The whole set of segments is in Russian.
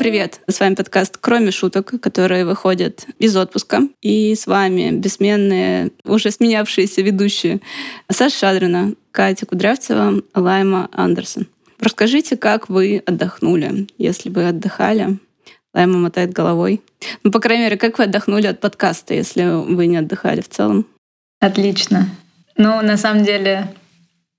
привет! С вами подкаст «Кроме шуток», который выходит из отпуска. И с вами бессменные, уже сменявшиеся ведущие Саша Шадрина, Катя Кудрявцева, Лайма Андерсон. Расскажите, как вы отдохнули, если вы отдыхали. Лайма мотает головой. Ну, по крайней мере, как вы отдохнули от подкаста, если вы не отдыхали в целом? Отлично. Ну, на самом деле,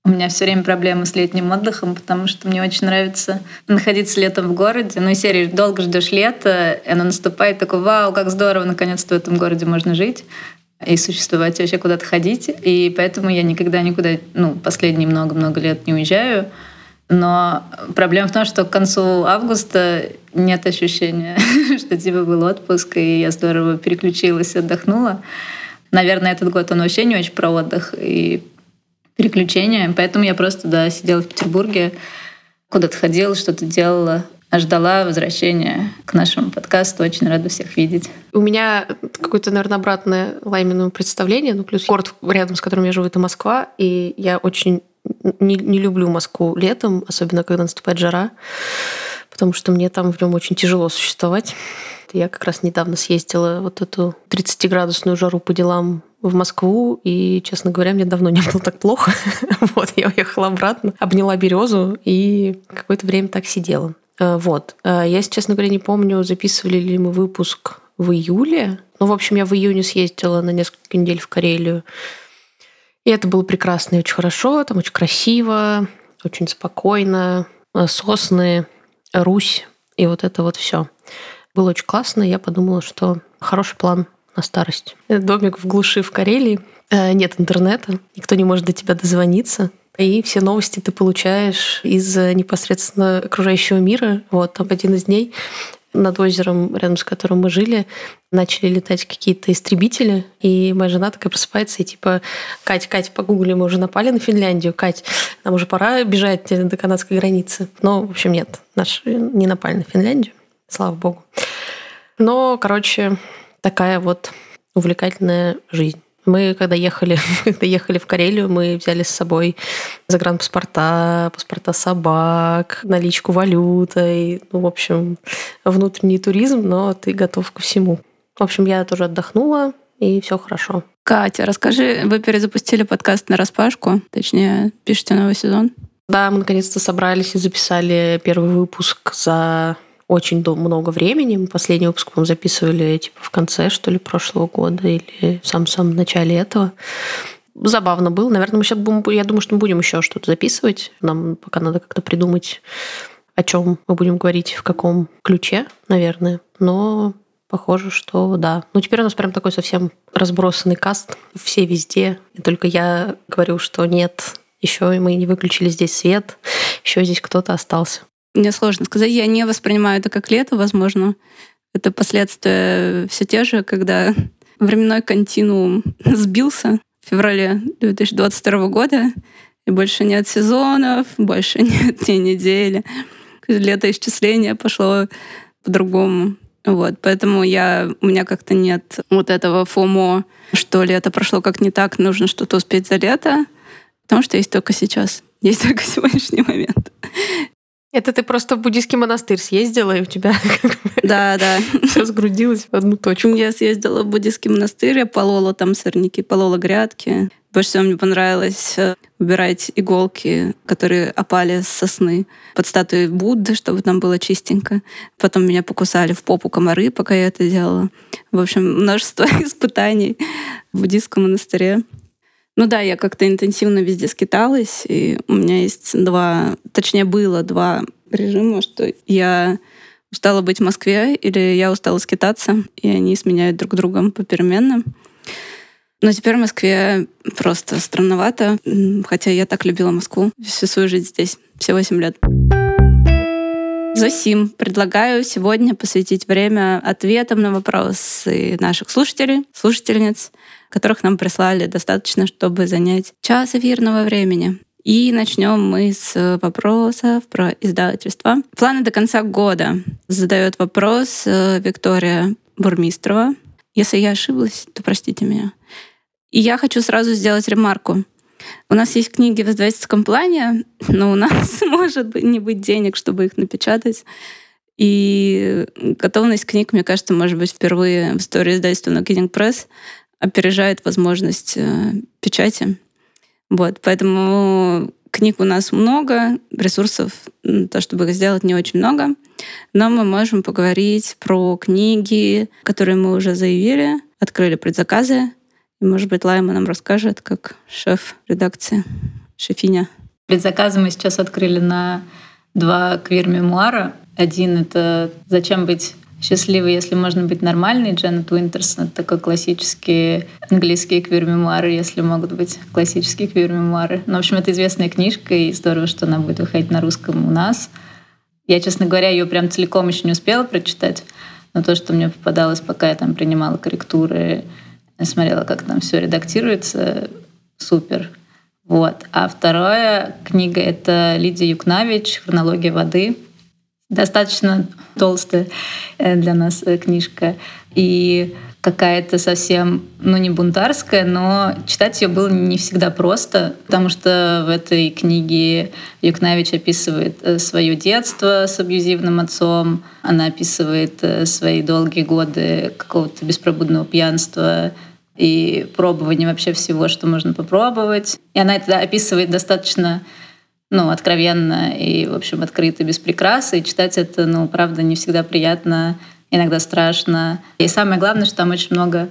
у меня все время проблемы с летним отдыхом, потому что мне очень нравится находиться летом в городе. Ну и серии долго ждешь лета, и оно наступает, такой, вау, как здорово, наконец-то в этом городе можно жить и существовать, и вообще куда-то ходить. И поэтому я никогда никуда, ну, последние много-много лет не уезжаю. Но проблема в том, что к концу августа нет ощущения, что типа был отпуск, и я здорово переключилась, отдохнула. Наверное, этот год он вообще не очень про отдых. И переключения. Поэтому я просто, да, сидела в Петербурге, куда-то ходила, что-то делала, ждала возвращения к нашему подкасту. Очень рада всех видеть. У меня какое-то, наверное, обратное Лаймину представление. Ну, плюс город, рядом с которым я живу, это Москва. И я очень не, не люблю Москву летом, особенно когда наступает жара, потому что мне там в нем очень тяжело существовать. Я как раз недавно съездила вот эту 30-градусную жару по делам в Москву, и, честно говоря, мне давно не было так плохо. вот, я уехала обратно, обняла березу и какое-то время так сидела. Э, вот. Э, я, честно говоря, не помню, записывали ли мы выпуск в июле. Ну, в общем, я в июне съездила на несколько недель в Карелию. И это было прекрасно и очень хорошо. Там очень красиво, очень спокойно. Э, сосны, Русь и вот это вот все. Было очень классно. Я подумала, что хороший план на старость. Домик в глуши в Карелии. Э, нет интернета, никто не может до тебя дозвониться. И все новости ты получаешь из непосредственно окружающего мира. Вот там один из дней над озером, рядом с которым мы жили, начали летать какие-то истребители, и моя жена такая просыпается и типа, Кать, Кать, погугли, мы уже напали на Финляндию, Кать, нам уже пора бежать до канадской границы. Но, в общем, нет, наши не напали на Финляндию, слава богу. Но, короче, такая вот увлекательная жизнь. Мы, когда ехали, когда ехали в Карелию, мы взяли с собой загранпаспорта, паспорта собак, наличку валюты, ну, в общем, внутренний туризм, но ты готов ко всему. В общем, я тоже отдохнула, и все хорошо. Катя, расскажи, вы перезапустили подкаст на распашку, точнее, пишете новый сезон? Да, мы наконец-то собрались и записали первый выпуск за очень много времени. последний выпуск мы записывали типа в конце, что ли, прошлого года или в самом-самом начале этого. Забавно было. Наверное, мы сейчас будем, я думаю, что мы будем еще что-то записывать. Нам пока надо как-то придумать, о чем мы будем говорить, в каком ключе, наверное. Но похоже, что да. Ну, теперь у нас прям такой совсем разбросанный каст. Все везде. И только я говорю, что нет, еще мы не выключили здесь свет, еще здесь кто-то остался. Мне сложно сказать. Я не воспринимаю это как лето, возможно. Это последствия все те же, когда временной континуум сбился в феврале 2022 года, и больше нет сезонов, больше нет дней недели. Летоисчисление пошло по-другому. Вот, поэтому я, у меня как-то нет вот этого фомо, что лето прошло как не так, нужно что-то успеть за лето, потому что есть только сейчас, есть только сегодняшний момент. Это ты просто в буддийский монастырь съездила, и у тебя да, да. все сгрудилось в одну точку. Я съездила в буддийский монастырь, я полола там сорняки, полола грядки. Больше всего мне понравилось э, убирать иголки, которые опали с сосны под статуей Будды, чтобы там было чистенько. Потом меня покусали в попу комары, пока я это делала. В общем, множество испытаний в буддийском монастыре. Ну да, я как-то интенсивно везде скиталась, и у меня есть два, точнее было два режима, что я устала быть в Москве или я устала скитаться, и они сменяют друг другом попеременно. Но теперь в Москве просто странновато, хотя я так любила Москву всю свою жизнь здесь, все восемь лет. Засим предлагаю сегодня посвятить время ответам на вопросы наших слушателей, слушательниц, которых нам прислали достаточно, чтобы занять час эфирного времени. И начнем мы с вопросов про издательство. Планы до конца года задает вопрос э, Виктория Бурмистрова. Если я ошиблась, то простите меня. И я хочу сразу сделать ремарку. У нас есть книги в издательском плане, но у нас может не быть денег, чтобы их напечатать. И готовность книг, мне кажется, может быть, впервые в истории издательства No Kidding Press опережает возможность э, печати. Вот, поэтому книг у нас много, ресурсов, то, чтобы их сделать, не очень много. Но мы можем поговорить про книги, которые мы уже заявили, открыли предзаказы. И, может быть, Лайма нам расскажет, как шеф редакции, шефиня. Предзаказы мы сейчас открыли на два квир-мемуара. Один — это «Зачем быть счастливой, если можно быть нормальной» Дженнет Уинтерсон. Это такой классические английские квир-мемуары, если могут быть классические квир-мемуары. Ну, в общем, это известная книжка, и здорово, что она будет выходить на русском у нас. Я, честно говоря, ее прям целиком еще не успела прочитать, но то, что мне попадалось, пока я там принимала корректуры, смотрела, как там все редактируется, супер. Вот. А вторая книга — это Лидия Юкнавич «Хронология воды». Достаточно толстая э, для нас э, книжка. И какая-то совсем, ну не бунтарская, но читать ее было не всегда просто, потому что в этой книге Юкнавич описывает э, свое детство с абьюзивным отцом, она описывает свои долгие годы какого-то беспробудного пьянства, и пробование вообще всего, что можно попробовать. И она это описывает достаточно ну, откровенно и, в общем, открыто, без прикрас. И читать это, ну, правда, не всегда приятно, иногда страшно. И самое главное, что там очень много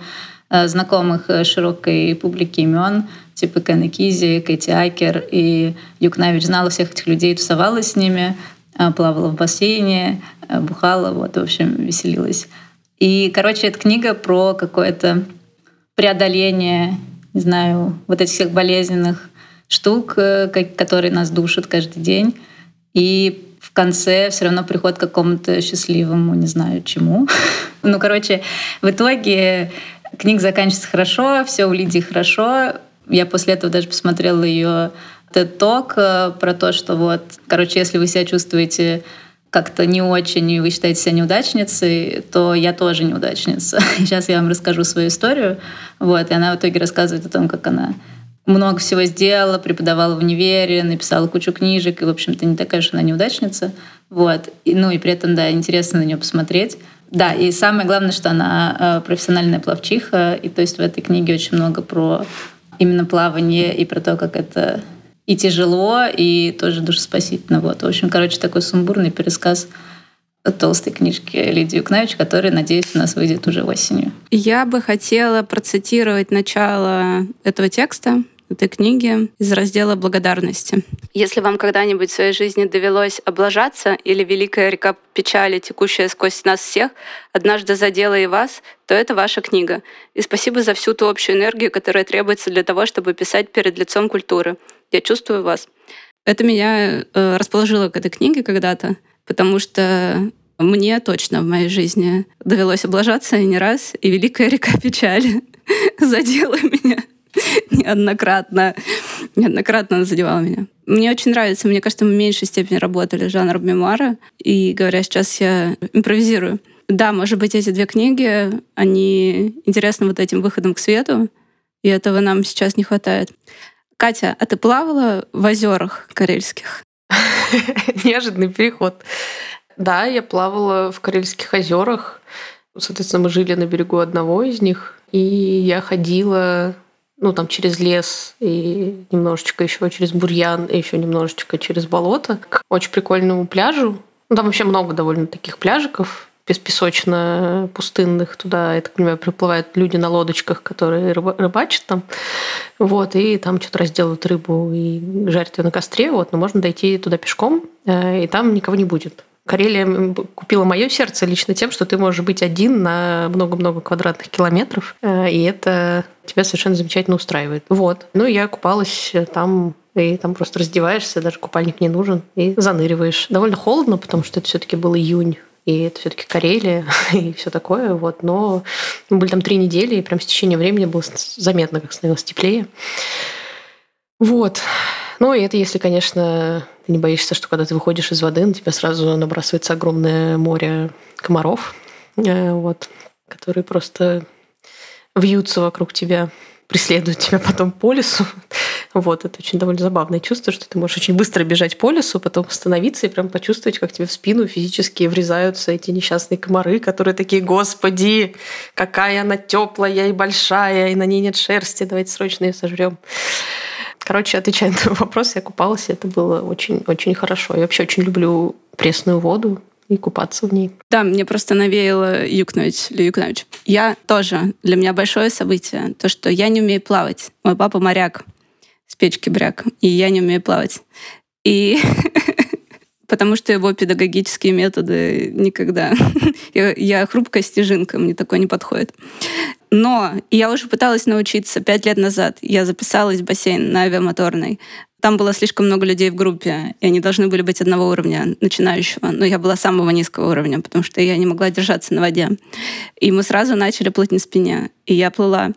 э, знакомых э, широкой публике имен, типа Кенни Кизи, Кэти Акер. И Юкнавич знала всех этих людей, тусовалась с ними, э, плавала в бассейне, бухала, вот, в общем, веселилась. И, короче, эта книга про какое-то преодоление, не знаю, вот этих всех болезненных штук, э, которые нас душат каждый день. И в конце все равно приход к какому-то счастливому, не знаю чему. ну, короче, в итоге книга заканчивается хорошо, все у Лидии хорошо. Я после этого даже посмотрела ее TED Talk э, про то, что вот, короче, если вы себя чувствуете как-то не очень, и вы считаете себя неудачницей, то я тоже неудачница. Сейчас я вам расскажу свою историю. Вот, и она в итоге рассказывает о том, как она много всего сделала, преподавала в универе, написала кучу книжек, и, в общем-то, не такая уж она неудачница. Вот. И, ну и при этом, да, интересно на нее посмотреть. Да, и самое главное, что она э, профессиональная плавчиха, и то есть в этой книге очень много про именно плавание и про то, как это и тяжело, и тоже душеспасительно. Вот. В общем, короче, такой сумбурный пересказ толстой книжки Лидии Юкнавич, которая, надеюсь, у нас выйдет уже осенью. Я бы хотела процитировать начало этого текста, этой книги из раздела «Благодарности». Если вам когда-нибудь в своей жизни довелось облажаться или великая река печали, текущая сквозь нас всех, однажды задела и вас, то это ваша книга. И спасибо за всю ту общую энергию, которая требуется для того, чтобы писать перед лицом культуры. Я чувствую вас. Это меня э, расположило к этой книге когда-то, потому что мне точно в моей жизни довелось облажаться не раз, и Великая река печали задела меня неоднократно. Неоднократно она задевала меня. Мне очень нравится, мне кажется, мы в меньшей степени работали жанр мемуара, и, говоря сейчас, я импровизирую. Да, может быть, эти две книги, они интересны вот этим выходом к свету, и этого нам сейчас не хватает. Катя, а ты плавала в озерах карельских? Неожиданный переход. Да, я плавала в Карельских озерах. Соответственно, мы жили на берегу одного из них. И я ходила ну, там, через лес и немножечко еще через бурьян, и еще немножечко через болото к очень прикольному пляжу. Ну, там вообще много довольно таких пляжиков беспесочно-пустынных. Туда, я так понимаю, приплывают люди на лодочках, которые рыбачат там. Вот, и там что-то разделывают рыбу и жарят ее на костре. Вот, но можно дойти туда пешком, э, и там никого не будет. Карелия купила мое сердце лично тем, что ты можешь быть один на много-много квадратных километров, э, и это тебя совершенно замечательно устраивает. Вот. Ну, я купалась там и там просто раздеваешься, даже купальник не нужен, и заныриваешь. Довольно холодно, потому что это все-таки был июнь, и это все-таки Карелия и все такое, вот. Но мы были там три недели, и прям с течением времени было заметно, как становилось теплее. Вот. Ну, и это если, конечно, ты не боишься, что когда ты выходишь из воды, на тебя сразу набрасывается огромное море комаров, э, вот, которые просто вьются вокруг тебя, преследуют тебя потом по лесу. Вот, это очень довольно забавное чувство, что ты можешь очень быстро бежать по лесу, потом остановиться и прям почувствовать, как тебе в спину физически врезаются эти несчастные комары, которые такие, господи, какая она теплая и большая, и на ней нет шерсти, давайте срочно ее сожрем. Короче, отвечая на твой вопрос, я купалась, и это было очень-очень хорошо. Я вообще очень люблю пресную воду, и купаться в ней. Да, мне просто навеяло Юкнович, или Юкнович. Я тоже, для меня большое событие, то, что я не умею плавать. Мой папа моряк, с печки бряк, и я не умею плавать. И потому что его педагогические методы никогда... я, я хрупкая стежинка, мне такое не подходит. Но я уже пыталась научиться пять лет назад. Я записалась в бассейн на авиамоторной. Там было слишком много людей в группе, и они должны были быть одного уровня, начинающего. Но я была самого низкого уровня, потому что я не могла держаться на воде. И мы сразу начали плыть на спине, и я плыла.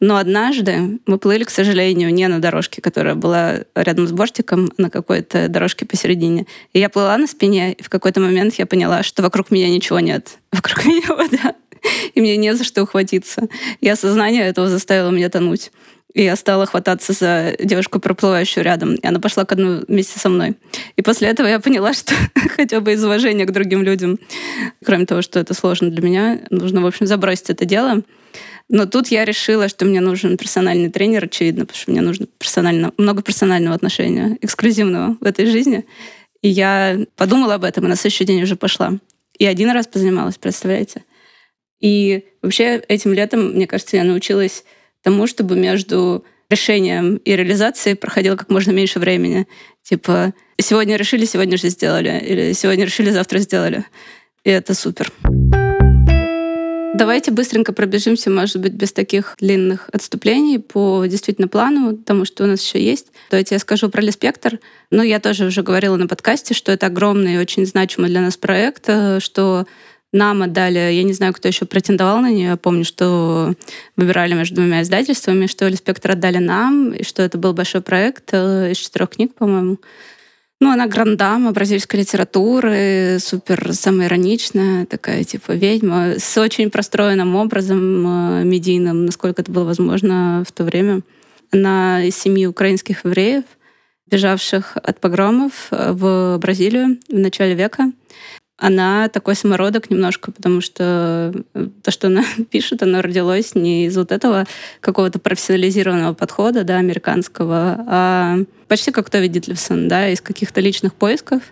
Но однажды мы плыли, к сожалению, не на дорожке, которая была рядом с бортиком, а на какой-то дорожке посередине. И я плыла на спине, и в какой-то момент я поняла, что вокруг меня ничего нет. Вокруг меня вода, и мне не за что ухватиться. И осознание этого заставило меня тонуть. И я стала хвататься за девушку, проплывающую рядом. И она пошла к одну вместе со мной. И после этого я поняла, что хотя бы из уважения к другим людям, кроме того, что это сложно для меня, нужно, в общем, забросить это дело. Но тут я решила, что мне нужен персональный тренер, очевидно, потому что мне нужно персонально, много персонального отношения, эксклюзивного в этой жизни. И я подумала об этом, и на следующий день уже пошла. И один раз позанималась, представляете? И вообще этим летом, мне кажется, я научилась тому, чтобы между решением и реализацией проходило как можно меньше времени. Типа, сегодня решили, сегодня же сделали. Или сегодня решили, завтра сделали. И это супер. Давайте быстренько пробежимся, может быть, без таких длинных отступлений по действительно плану, потому что у нас еще есть. Давайте я скажу про Леспектр. Ну, я тоже уже говорила на подкасте, что это огромный и очень значимый для нас проект, э, что нам отдали, я не знаю, кто еще претендовал на нее, я помню, что выбирали между двумя издательствами, что спектр отдали нам, и что это был большой проект э, из четырех книг, по-моему. Ну, она грандама бразильской литературы, супер самоироничная, такая типа ведьма, с очень простроенным образом э, медийным, насколько это было возможно в то время. Она из семьи украинских евреев, бежавших от погромов э, в Бразилию в начале века она такой самородок немножко, потому что э, то, что она пишет, оно родилось не из вот этого какого-то профессионализированного подхода, да, американского, а почти как Тови Дитлевсон, да, из каких-то личных поисков.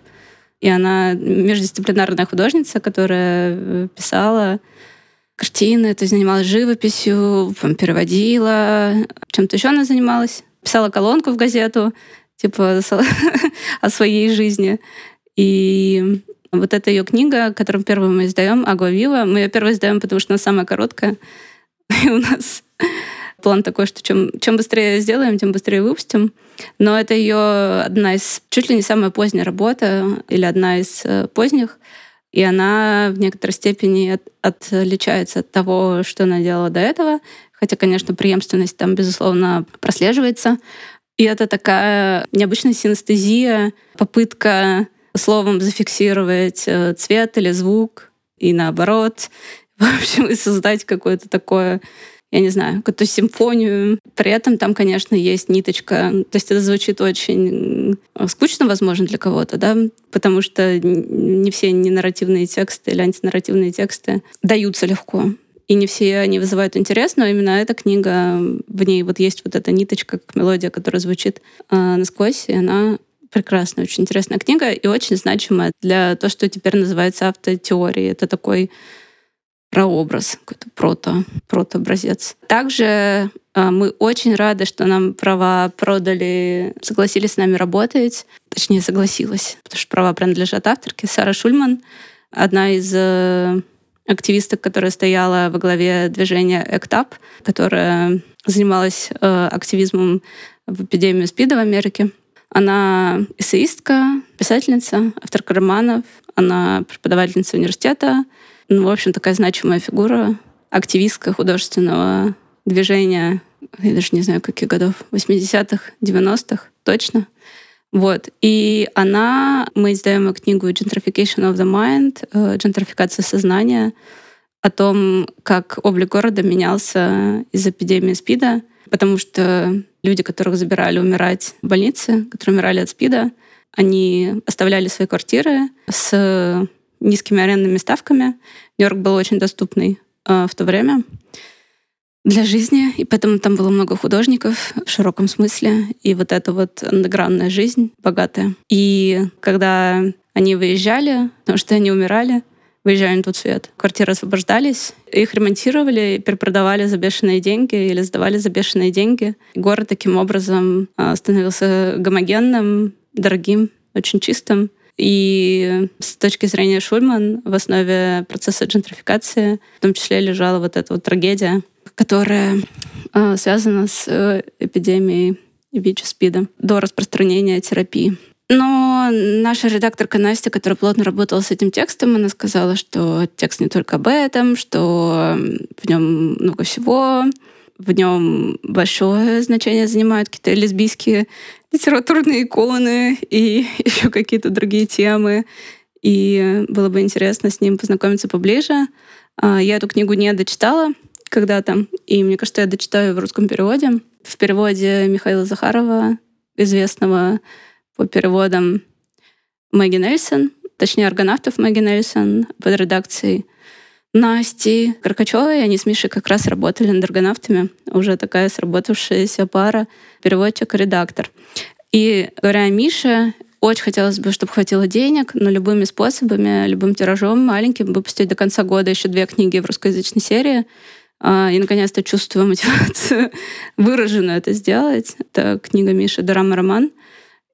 И она междисциплинарная художница, которая э, писала картины, то есть занималась живописью, переводила, чем-то еще она занималась. Писала колонку в газету, типа о своей жизни. И вот эта ее книга, которую первую мы издаем, Агва Вива, мы ее первую издаем, потому что она самая короткая. И у нас план такой, что чем, чем быстрее сделаем, тем быстрее выпустим. Но это ее одна из, чуть ли не самая поздняя работа, или одна из э, поздних. И она в некоторой степени от, отличается от того, что она делала до этого. Хотя, конечно, преемственность там, безусловно, прослеживается. И это такая необычная синестезия, попытка словом зафиксировать э, цвет или звук, и наоборот. В общем, и создать какое-то такое я не знаю, какую-то симфонию. При этом там, конечно, есть ниточка. То есть это звучит очень скучно, возможно, для кого-то, да, потому что не все ненарративные тексты или антинарративные тексты даются легко. И не все они вызывают интерес, но именно эта книга, в ней вот есть вот эта ниточка, как мелодия, которая звучит э, насквозь, и она прекрасная, очень интересная книга и очень значимая для того, что теперь называется автотеорией. Это такой прообраз, какой-то прото, протообразец. Также э, мы очень рады, что нам права продали, согласились с нами работать. Точнее, согласилась, потому что права принадлежат авторке. Сара Шульман, одна из э, активисток, которая стояла во главе движения ACT UP, которая занималась э, активизмом в эпидемию СПИДа в Америке. Она эссеистка, писательница, авторка романов, она преподавательница университета. Ну, в общем, такая значимая фигура, активистка художественного движения, я даже не знаю, каких годов, 80-х, 90-х, точно. Вот. И она, мы издаем книгу «Gentrification of the Mind», э, «Джентрификация сознания», о том, как облик города менялся из эпидемии СПИДа, потому что люди, которых забирали умирать в больнице, которые умирали от СПИДа, они оставляли свои квартиры с низкими арендными ставками. Нью-Йорк был очень доступный э, в то время для жизни, и поэтому там было много художников в широком смысле, и вот эта вот андеграундная жизнь богатая. И когда они выезжали, потому что они умирали, выезжали на тот свет. Квартиры освобождались, их ремонтировали, перепродавали за бешеные деньги или сдавали за бешеные деньги. Город таким образом а, становился гомогенным, дорогим, очень чистым. И с точки зрения Шульман в основе процесса джентрификации в том числе лежала вот эта вот трагедия которая э, связана с э, эпидемией ВИЧ-СПИДа до распространения терапии. Но наша редакторка Настя, которая плотно работала с этим текстом, она сказала, что текст не только об этом, что в нем много всего, в нем большое значение занимают какие-то лесбийские литературные иконы и еще какие-то другие темы. И было бы интересно с ним познакомиться поближе. А, я эту книгу не дочитала, когда-то. И мне кажется, я дочитаю в русском переводе. В переводе Михаила Захарова, известного по переводам Мэгги Нельсон, точнее, аргонавтов Мэгги Нельсон под редакцией Насти Каркачевой. Они с Мишей как раз работали над аргонавтами. Уже такая сработавшаяся пара, переводчик и говоря о Мише, очень хотелось бы, чтобы хватило денег, но любыми способами, любым тиражом маленьким выпустить до конца года еще две книги в русскоязычной серии. А, и, наконец-то, чувствую мотивацию выраженно это сделать. Это книга Миши «Драма-роман»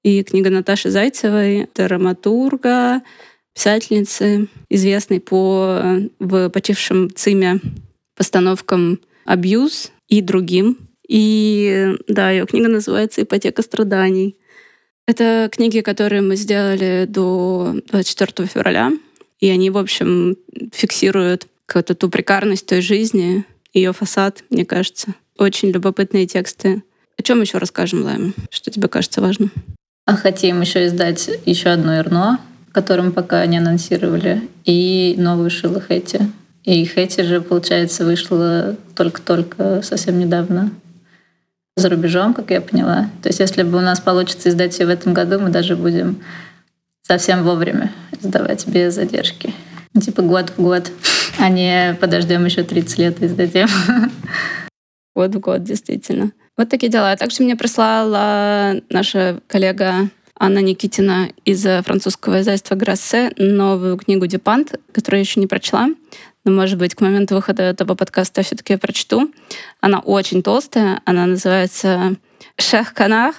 и книга Наташи Зайцевой, драматурга, писательницы, известной по в почившем ЦИМе постановкам «Абьюз» и другим. И да, ее книга называется «Ипотека страданий». Это книги, которые мы сделали до 24 февраля, и они, в общем, фиксируют какую-то ту прикарность той жизни, ее фасад, мне кажется. Очень любопытные тексты. О чем еще расскажем, Лайм? Что тебе кажется важным? А хотим еще издать еще одно Ирно, которым пока не анонсировали, и новую Шилу Хэти. И Хэти же, получается, вышла только-только совсем недавно за рубежом, как я поняла. То есть если бы у нас получится издать ее в этом году, мы даже будем совсем вовремя издавать без задержки. Типа год в год а не подождем еще 30 лет и сдадим. Год в год, действительно. Вот такие дела. Также мне прислала наша коллега Анна Никитина из французского издательства «Грассе» новую книгу «Дюпант», которую я еще не прочла. Но, может быть, к моменту выхода этого подкаста все-таки я прочту. Она очень толстая. Она называется «Шех Канар»,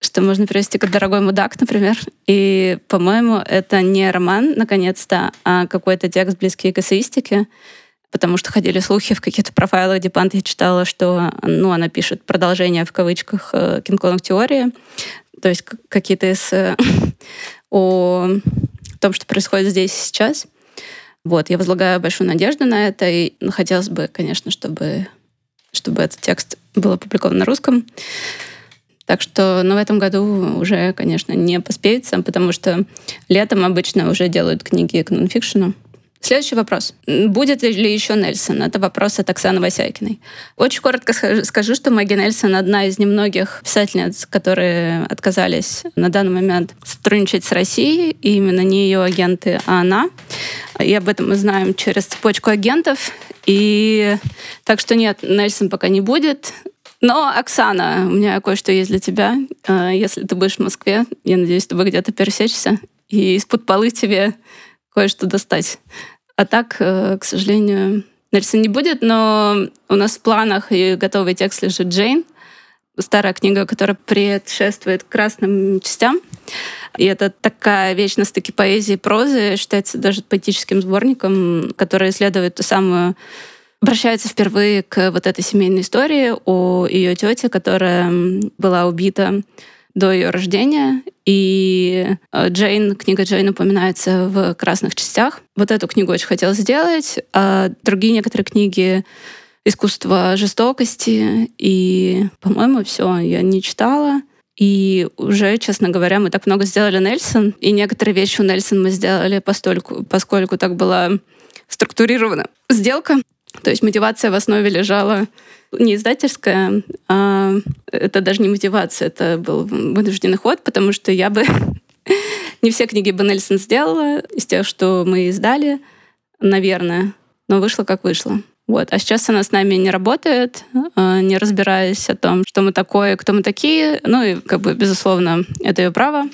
что можно привести как «Дорогой мудак», например. И, по-моему, это не роман, наконец-то, а какой-то текст, близкий к эссеистике, потому что ходили слухи в каких-то профайлах Дипант, я читала, что ну, она пишет продолжение в кавычках э, Кинг-Конг теории, то есть какие-то эссе о том, что происходит здесь сейчас. Вот, я возлагаю большую надежду на это, и хотелось бы, конечно, чтобы, чтобы этот текст был опубликован на русском. Так что, ну, в этом году уже, конечно, не поспеется, потому что летом обычно уже делают книги к нонфикшену. Следующий вопрос. Будет ли еще Нельсон? Это вопрос от Оксаны Васякиной. Очень коротко скажу, что Мэгги Нельсон одна из немногих писательниц, которые отказались на данный момент сотрудничать с Россией, и именно не ее агенты, а она. И об этом мы знаем через цепочку агентов. И так что нет, Нельсон пока не будет. Но, Оксана, у меня кое-что есть для тебя. А, если ты будешь в Москве, я надеюсь, ты где-то пересечься и из-под полы тебе кое-что достать. А так, э, к сожалению, Нельсон не будет, но у нас в планах и готовый текст лежит Джейн, старая книга, которая предшествует красным частям. И это такая на стыке поэзии и прозы, считается даже поэтическим сборником, который исследует ту самую обращается впервые к вот этой семейной истории о ее тете, которая была убита до ее рождения. И э, Джейн, книга Джейн упоминается в «Красных частях». Вот эту книгу очень хотела сделать. А другие некоторые книги искусство жестокости. И, по-моему, все, я не читала. И уже, честно говоря, мы так много сделали Нельсон. И некоторые вещи у Нельсон мы сделали постольку, поскольку так была структурирована сделка. То есть мотивация в основе лежала не издательская, а это даже не мотивация, это был вынужденный ход, потому что я бы не все книги бы Нельсон сделала из тех, что мы издали, наверное, но вышло как вышло. Вот. А сейчас она с нами не работает, а, не разбираясь о том, что мы такое, кто мы такие. Ну и, как бы, безусловно, это ее право.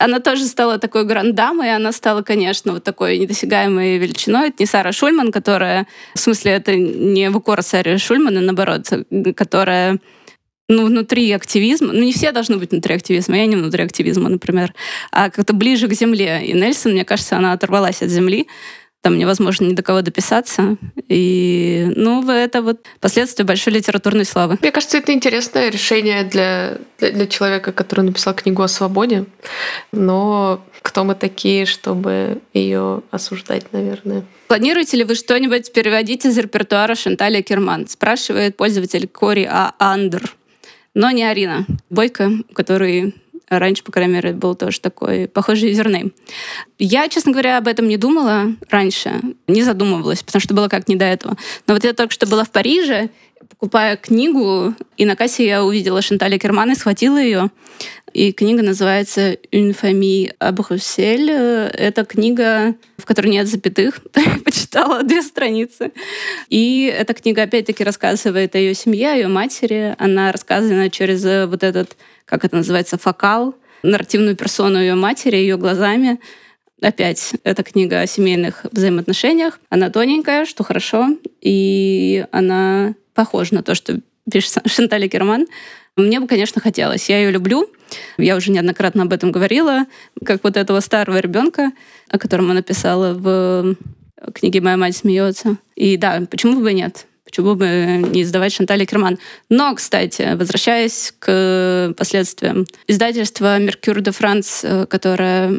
Она тоже стала такой грандамой, она стала, конечно, вот такой недосягаемой величиной. Это не Сара Шульман, которая... В смысле, это не в укор Саре Шульмана, наоборот, которая ну, внутри активизма, ну, не все должны быть внутри активизма, я не внутри активизма, например, а как-то ближе к земле. И Нельсон, мне кажется, она оторвалась от земли, там невозможно ни до кого дописаться. И, ну, это вот последствия большой литературной славы. Мне кажется, это интересное решение для, для, для человека, который написал книгу о свободе. Но кто мы такие, чтобы ее осуждать, наверное? Планируете ли вы что-нибудь переводить из репертуара Шанталя Керман? Спрашивает пользователь Кори А. Андер. Но не Арина Бойко, который Раньше, по крайней мере, был тоже такой похожий юзернейм. Я, честно говоря, об этом не думала раньше, не задумывалась, потому что было как не до этого. Но вот я только что была в Париже, покупая книгу, и на кассе я увидела Шантали Керман и схватила ее. И книга называется «Une famille à Bruxelles». Это книга, в которой нет запятых. Почитала две страницы. И эта книга, опять-таки, рассказывает о ее семье, о ее матери. Она рассказана через вот этот как это называется, фокал, нарративную персону ее матери, ее глазами. Опять, эта книга о семейных взаимоотношениях. Она тоненькая, что хорошо, и она похожа на то, что пишет Шантали Керман. Мне бы, конечно, хотелось. Я ее люблю. Я уже неоднократно об этом говорила, как вот этого старого ребенка, о котором она писала в книге «Моя мать смеется». И да, почему бы и нет? Почему бы не издавать Шантали Керман? Но, кстати, возвращаясь к последствиям, издательство «Меркюр де Франс», э, которое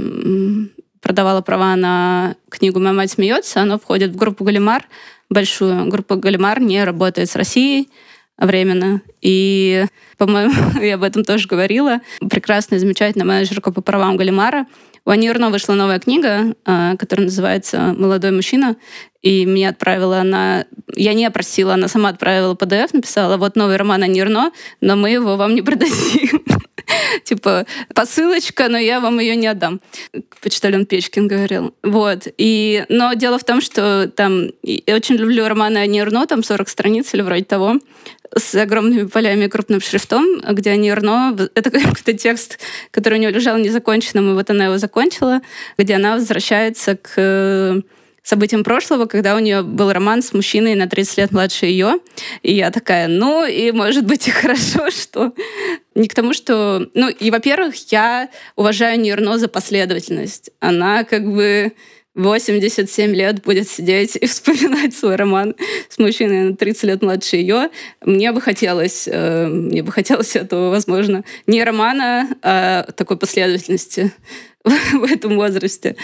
продавало права на книгу «Моя мать смеется», оно входит в группу «Галимар», большую. Группа «Галимар» не работает с Россией временно. И, по-моему, я об этом тоже говорила. Прекрасная, замечательная менеджерка по правам Галимара — у Ани Эрно вышла новая книга, а, которая называется «Молодой мужчина», и меня отправила она... Я не опросила, она сама отправила PDF, написала, вот новый роман Ани Эрно, но мы его вам не продадим. Типа, посылочка, но я вам ее не отдам. Почтальон Печкин говорил. Вот. И, но дело в том, что там... Я очень люблю романы Ани Эрно, там 40 страниц или вроде того с огромными полями и крупным шрифтом, где они Арно... Это какой-то текст, который у нее лежал незаконченным, и вот она его закончила, где она возвращается к э, событиям прошлого, когда у нее был роман с мужчиной на 30 лет младше ее. И я такая, ну, и может быть и хорошо, что... Не к тому, что... Ну, и, во-первых, я уважаю Нирно за последовательность. Она как бы 87 лет будет сидеть и вспоминать свой роман с мужчиной на 30 лет младше ее. Мне бы хотелось, э, мне бы хотелось этого, возможно, не романа, а такой последовательности в этом возрасте.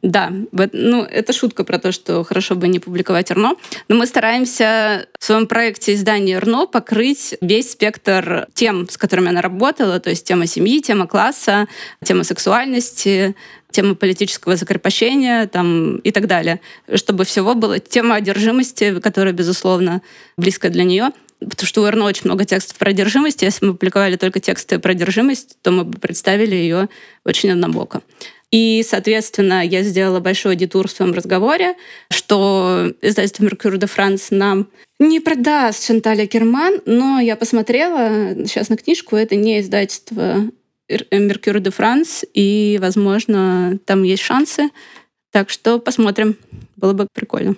Да, ну, это шутка про то, что хорошо бы не публиковать Эрно. Но мы стараемся в своем проекте издания Эрно покрыть весь спектр тем, с которыми она работала, то есть тема семьи, тема класса, тема сексуальности, тема политического закрепощения там, и так далее, чтобы всего было тема одержимости, которая, безусловно, близкая для нее, потому что у Эрно очень много текстов про одержимость. Если мы публиковали только тексты про одержимость, то мы бы представили ее очень однобоко. И, соответственно, я сделала большой детур в своем разговоре, что издательство «Меркюр де Франс» нам не продаст Шанталя Керман, но я посмотрела сейчас на книжку, это не издательство Меркюр де Франс, и, возможно, там есть шансы. Так что посмотрим. Было бы прикольно.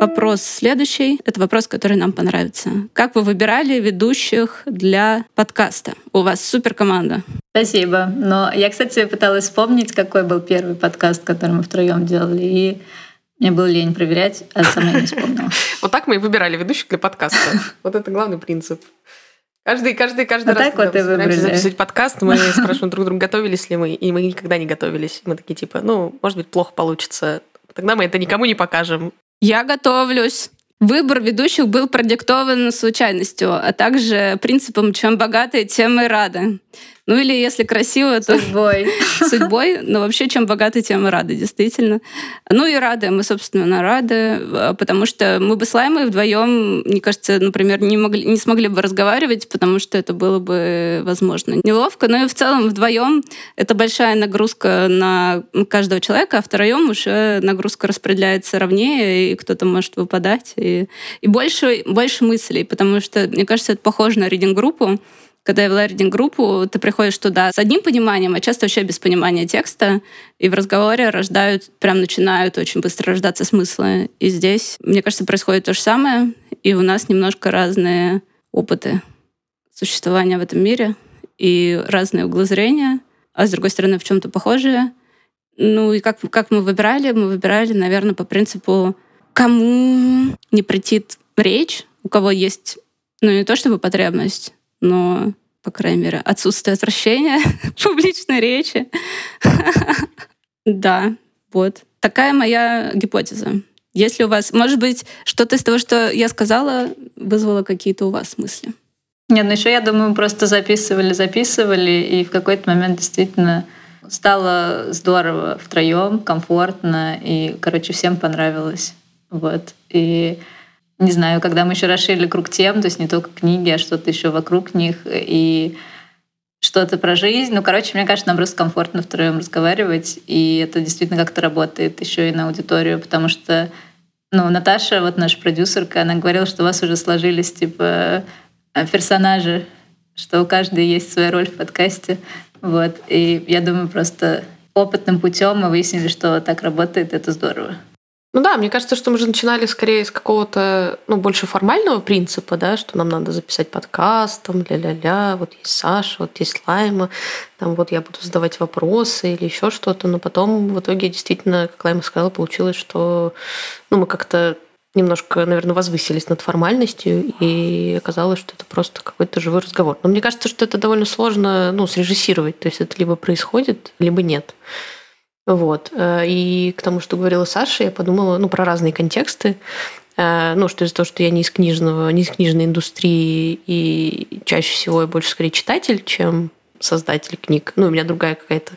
Вопрос следующий. Это вопрос, который нам понравится. Как вы выбирали ведущих для подкаста? У вас супер команда. Спасибо. Но я, кстати, пыталась вспомнить, какой был первый подкаст, который мы втроем делали. И мне было лень проверять, а сама не вспомнила. Вот так мы и выбирали ведущих для подкаста. Вот это главный принцип. Каждый, каждый, каждый вот раз, так когда вот мы собираемся записывать подкаст, мы спрашиваем друг друга, готовились ли мы, и мы никогда не готовились. Мы такие типа, ну, может быть, плохо получится. Тогда мы это никому не покажем. Я готовлюсь. Выбор ведущих был продиктован случайностью, а также принципом «чем богатые, тем и рады». Ну или если красиво, то... Судьбой. Судьбой. Но вообще, чем богаты, тем мы рады, действительно. Ну и рады, мы, собственно, рады, а, потому что мы бы с Лаймой вдвоем, мне кажется, например, не, могли, не смогли бы разговаривать, потому что это было бы, возможно, неловко. Но и в целом вдвоем это большая нагрузка на каждого человека, а втроем уже нагрузка распределяется ровнее, и кто-то может выпадать. И, и больше, больше мыслей, потому что, мне кажется, это похоже на ридинг-группу, когда я вела ридинг-группу, ты приходишь туда с одним пониманием, а часто вообще без понимания текста, и в разговоре рождают, прям начинают очень быстро рождаться смыслы. И здесь, мне кажется, происходит то же самое, и у нас немножко разные опыты существования в этом мире и разные углы зрения, а с другой стороны в чем-то похожие. Ну и как, как мы выбирали? Мы выбирали, наверное, по принципу, кому не притит речь, у кого есть, ну не то чтобы потребность, но, по крайней мере, отсутствие отвращения к публичной речи. Да, вот. Такая моя гипотеза. Если у вас, может быть, что-то из того, что я сказала, вызвало какие-то у вас мысли? Нет, ну еще, я думаю, просто записывали, записывали, и в какой-то момент действительно стало здорово втроем, комфортно, и, короче, всем понравилось. Вот. И не знаю, когда мы еще расширили круг тем, то есть не только книги, а что-то еще вокруг них, и что-то про жизнь. Ну, короче, мне кажется, нам просто комфортно втроем разговаривать, и это действительно как-то работает еще и на аудиторию, потому что, ну, Наташа, вот наша продюсерка, она говорила, что у вас уже сложились, типа, персонажи, что у каждой есть своя роль в подкасте. Вот. И я думаю, просто опытным путем мы выяснили, что так работает, это здорово. Ну да, мне кажется, что мы же начинали скорее с какого-то, ну, больше формального принципа, да, что нам надо записать подкаст, там, ля-ля-ля, вот есть Саша, вот есть Лайма, там вот я буду задавать вопросы или еще что-то, но потом в итоге действительно, как Лайма сказала, получилось, что, ну, мы как-то немножко, наверное, возвысились над формальностью, и оказалось, что это просто какой-то живой разговор. Но мне кажется, что это довольно сложно, ну, срежиссировать, то есть это либо происходит, либо нет. Вот. Э, и к тому, что говорила Саша, я подумала ну, про разные контексты. Э, ну, что из-за того, что я не из книжного, не из книжной индустрии, и чаще всего я больше скорее читатель, чем создатель книг. Ну, у меня другая какая-то,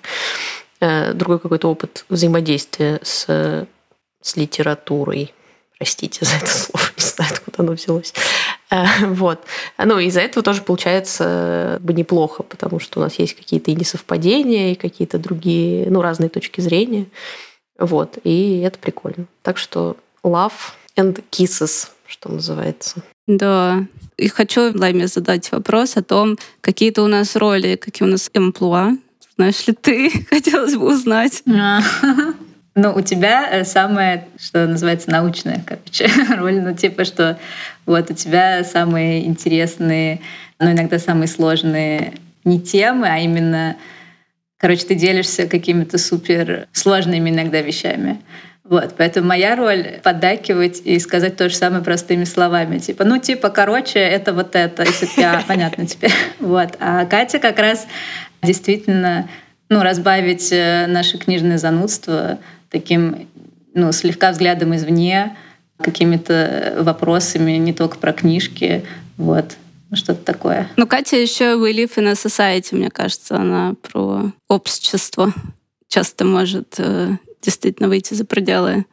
э, другой какой-то опыт взаимодействия с, с литературой. Простите за это слово, не знаю, откуда оно взялось. Э, вот. Ну, из-за этого тоже получается бы неплохо, потому что у нас есть какие-то и несовпадения, и какие-то другие, ну, разные точки зрения. Вот. И это прикольно. Так что love and kisses, что называется. Да. И хочу Лайме задать вопрос о том, какие-то у нас роли, какие у нас эмплуа. Знаешь ли ты? Хотелось бы узнать. Ну, у тебя э, самая, что называется, научная, короче, роль. Ну, типа, что вот у тебя самые интересные, но иногда самые сложные не темы, а именно, короче, ты делишься какими-то супер сложными иногда вещами. Вот, поэтому моя роль — поддакивать и сказать то же самое простыми словами. Типа, ну, типа, короче, это вот это, если я понятно теперь. Вот. А Катя как раз действительно ну, разбавить э, наше книжное занудство таким ну, слегка взглядом извне, какими-то вопросами не только про книжки, вот, что-то такое. Ну, Катя еще We Live in a Society, мне кажется, она про общество часто может э, действительно выйти за пределы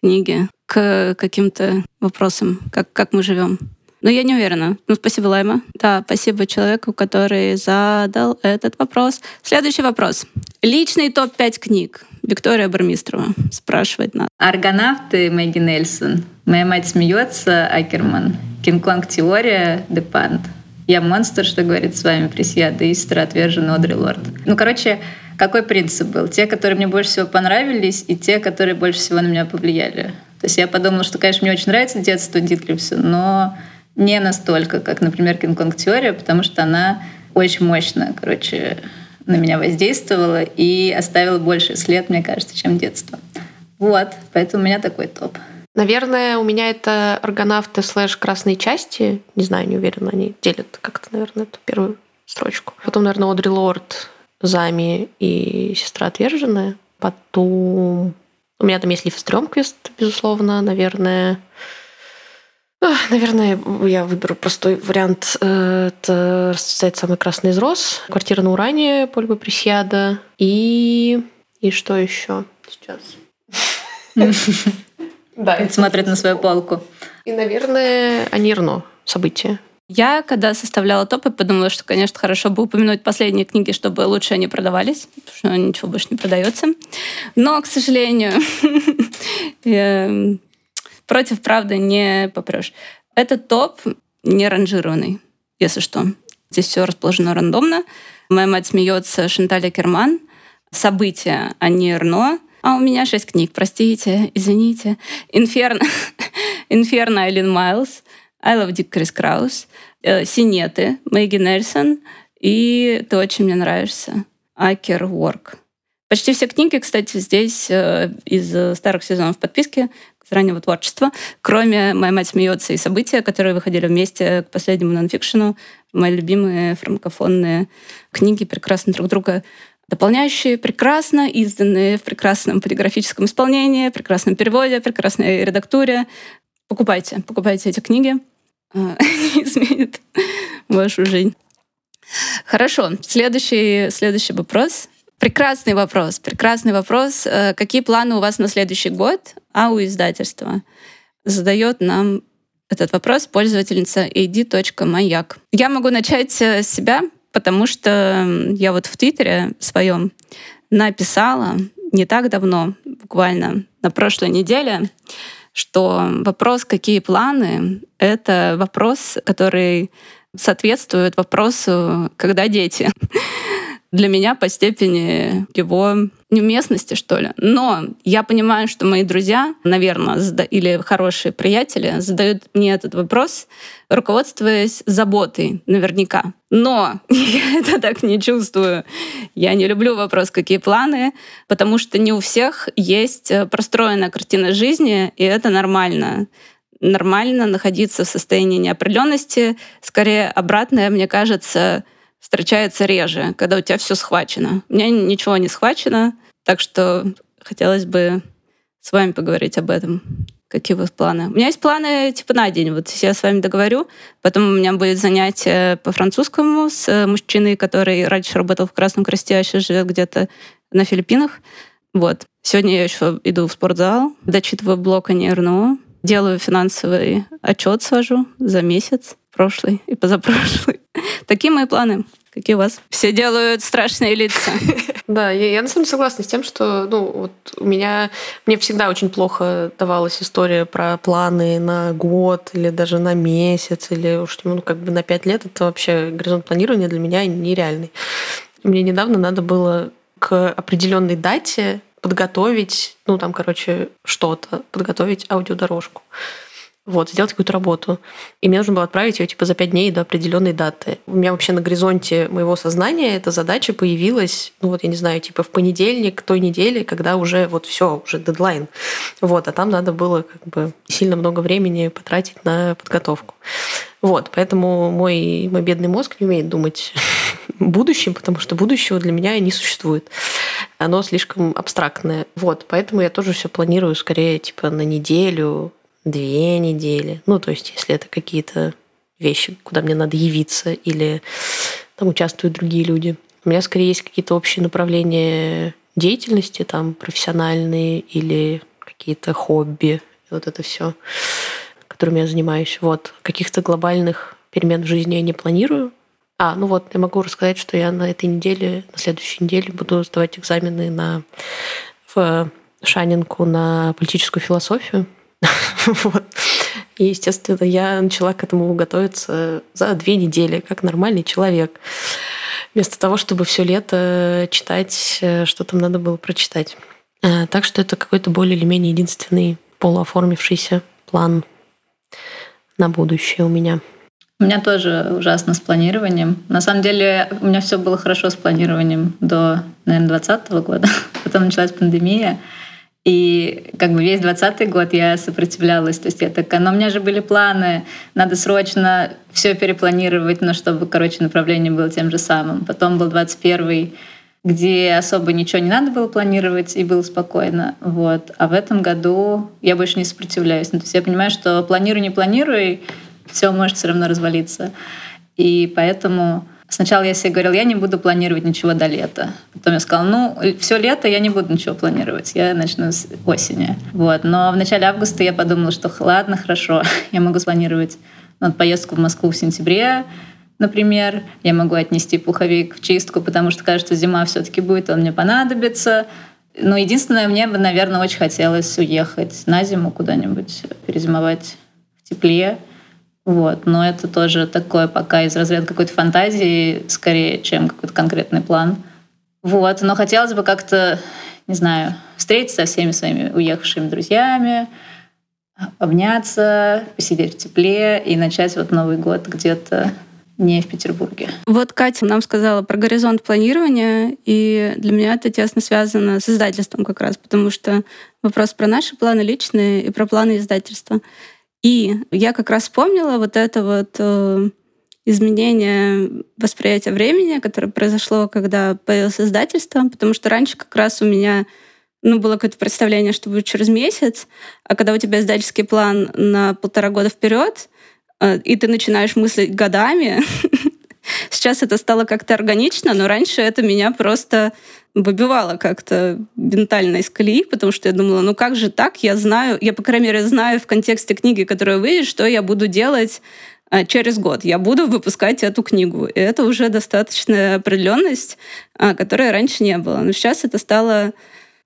книги к каким-то вопросам, как, как мы живем. Но я не уверена. Ну, спасибо, Лайма. Да, спасибо человеку, который задал этот вопрос. Следующий вопрос. Личный топ-5 книг. Виктория Бармистрова спрашивает нас. Аргонавты Мэгги Нельсон. Моя мать смеется, Акерман. Кинг-Конг теория, Депант. Я монстр, что говорит с вами Пресья, Деистер, отвержен Одри Лорд. Ну, короче, какой принцип был? Те, которые мне больше всего понравились, и те, которые больше всего на меня повлияли. То есть я подумала, что, конечно, мне очень нравится детство Дитлевса, но не настолько, как, например, Кинг-Конг теория, потому что она очень мощно, короче, на меня воздействовала и оставила больше след, мне кажется, чем детство. Вот, поэтому у меня такой топ. Наверное, у меня это аргонавты слэш красные части. Не знаю, не уверена, они делят как-то, наверное, эту первую строчку. Потом, наверное, Одри Лорд, Зами и Сестра Отверженная. Потом у меня там есть Лив безусловно, наверное. Наверное, я выберу простой вариант. Э, это «Расцветает самый красный из роз», «Квартира на Уране» Польбы Пресьяда и... И что еще сейчас? Да. Смотрит на свою полку. И, наверное, Анирно событие. Я, когда составляла топы, подумала, что, конечно, хорошо бы упомянуть последние книги, чтобы лучше они продавались, потому что ничего больше не продается. Но, к сожалению, против правды не попрешь. Этот топ не ранжированный, если что. Здесь все расположено рандомно. Моя мать смеется, Шанталя Керман. События, а не Эрно. А у меня шесть книг, простите, извините. Инферно, Инферно Айлин Майлз, I Love Dick Крис Краус, э, Синеты, Мэгги Нельсон и Ты очень мне нравишься, Акер Ворк. Почти все книги, кстати, здесь э, из старых сезонов подписки раннего творчества, кроме «Моя мать смеется» и «События», которые выходили вместе к последнему нонфикшену. Мои любимые франкофонные книги, прекрасно друг друга дополняющие, прекрасно изданные в прекрасном полиграфическом исполнении, прекрасном переводе, прекрасной редактуре. Покупайте, покупайте эти книги. А, они изменят вашу жизнь. Хорошо, следующий, следующий вопрос. Прекрасный вопрос, прекрасный вопрос. Э, какие планы у вас на следующий год, а у издательства? Задает нам этот вопрос пользовательница ad.маяк. Я могу начать э, с себя, потому что я вот в Твиттере своем написала не так давно, буквально на прошлой неделе, что вопрос «какие планы?» — это вопрос, который соответствует вопросу «когда дети?». для меня по степени его неуместности, что ли. Но я понимаю, что мои друзья, наверное, или хорошие приятели задают мне этот вопрос, руководствуясь заботой, наверняка. Но я это так не чувствую. Я не люблю вопрос, какие планы, потому что не у всех есть простроенная картина жизни, и это нормально нормально находиться в состоянии неопределенности. Скорее, обратное, мне кажется, встречается реже, когда у тебя все схвачено. У меня ничего не схвачено, так что хотелось бы с вами поговорить об этом. Какие у вас планы? У меня есть планы типа на день. Вот я с вами договорю. Потом у меня будет занятие по французскому с мужчиной, который раньше работал в Красном Кресте, а сейчас живет где-то на Филиппинах. Вот. Сегодня я еще иду в спортзал, дочитываю блок о НРНО, делаю финансовый отчет, свожу за месяц, прошлый и позапрошлый. Такие мои планы. Какие у вас? Все делают страшные лица. Да, я, я на самом деле согласна с тем, что ну, вот у меня мне всегда очень плохо давалась история про планы на год или даже на месяц, или уж ну, как бы на пять лет. Это вообще горизонт планирования для меня нереальный. Мне недавно надо было к определенной дате подготовить, ну там, короче, что-то, подготовить аудиодорожку вот, сделать какую-то работу. И мне нужно было отправить ее типа за пять дней до определенной даты. У меня вообще на горизонте моего сознания эта задача появилась, ну вот, я не знаю, типа в понедельник той недели, когда уже вот все, уже дедлайн. Вот, а там надо было как бы сильно много времени потратить на подготовку. Вот, поэтому мой, мой бедный мозг не умеет думать будущем, потому что будущего для меня не существует. Оно слишком абстрактное. Вот, поэтому я тоже все планирую скорее типа на неделю, две недели. Ну, то есть, если это какие-то вещи, куда мне надо явиться, или там участвуют другие люди. У меня скорее есть какие-то общие направления деятельности, там профессиональные или какие-то хобби, вот это все, которыми я занимаюсь. Вот. Каких-то глобальных перемен в жизни я не планирую. А, ну вот, я могу рассказать, что я на этой неделе, на следующей неделе буду сдавать экзамены на, в Шанинку на политическую философию. вот. И, естественно, я начала к этому готовиться за две недели, как нормальный человек. Вместо того, чтобы все лето читать, э, что там надо было прочитать. Э, так что это какой-то более или менее единственный полуоформившийся план на будущее у меня. У меня тоже ужасно с планированием. На самом деле у меня все было хорошо с планированием до, наверное, 2020 года. Потом началась пандемия. И как бы весь двадцатый год я сопротивлялась. То есть я такая, но у меня же были планы, надо срочно все перепланировать, но чтобы, короче, направление было тем же самым. Потом был двадцать первый где особо ничего не надо было планировать и было спокойно. Вот. А в этом году я больше не сопротивляюсь. Ну, то есть я понимаю, что планируй, не планируй, все может все равно развалиться. И поэтому сначала я себе говорила, я не буду планировать ничего до лета. Потом я сказала, ну, все лето я не буду ничего планировать, я начну с осени. Вот. Но в начале августа я подумала, что ладно, хорошо, я могу спланировать ну, поездку в Москву в сентябре, например. Я могу отнести пуховик в чистку, потому что, кажется, зима все-таки будет, он мне понадобится. Но единственное, мне бы, наверное, очень хотелось уехать на зиму куда-нибудь, перезимовать в тепле. Вот. Но это тоже такое пока из разряда какой-то фантазии, скорее, чем какой-то конкретный план. Вот. Но хотелось бы как-то, не знаю, встретиться со всеми своими уехавшими друзьями, обняться, посидеть в тепле и начать вот Новый год где-то не в Петербурге. Вот Катя нам сказала про горизонт планирования, и для меня это тесно связано с издательством как раз, потому что вопрос про наши планы личные и про планы издательства. И я как раз вспомнила вот это вот э, изменение восприятия времени, которое произошло, когда появилось издательство, потому что раньше как раз у меня ну, было какое-то представление, что будет через месяц, а когда у тебя издательский план на полтора года вперед, э, и ты начинаешь мыслить годами, сейчас это стало как-то органично, но раньше это меня просто выбивало как-то ментально из колеи, потому что я думала, ну как же так? Я знаю, я, по крайней мере, знаю в контексте книги, которая выйдет, что я буду делать э, через год. Я буду выпускать эту книгу. И это уже достаточная определенность, э, которой раньше не было. Но сейчас это стало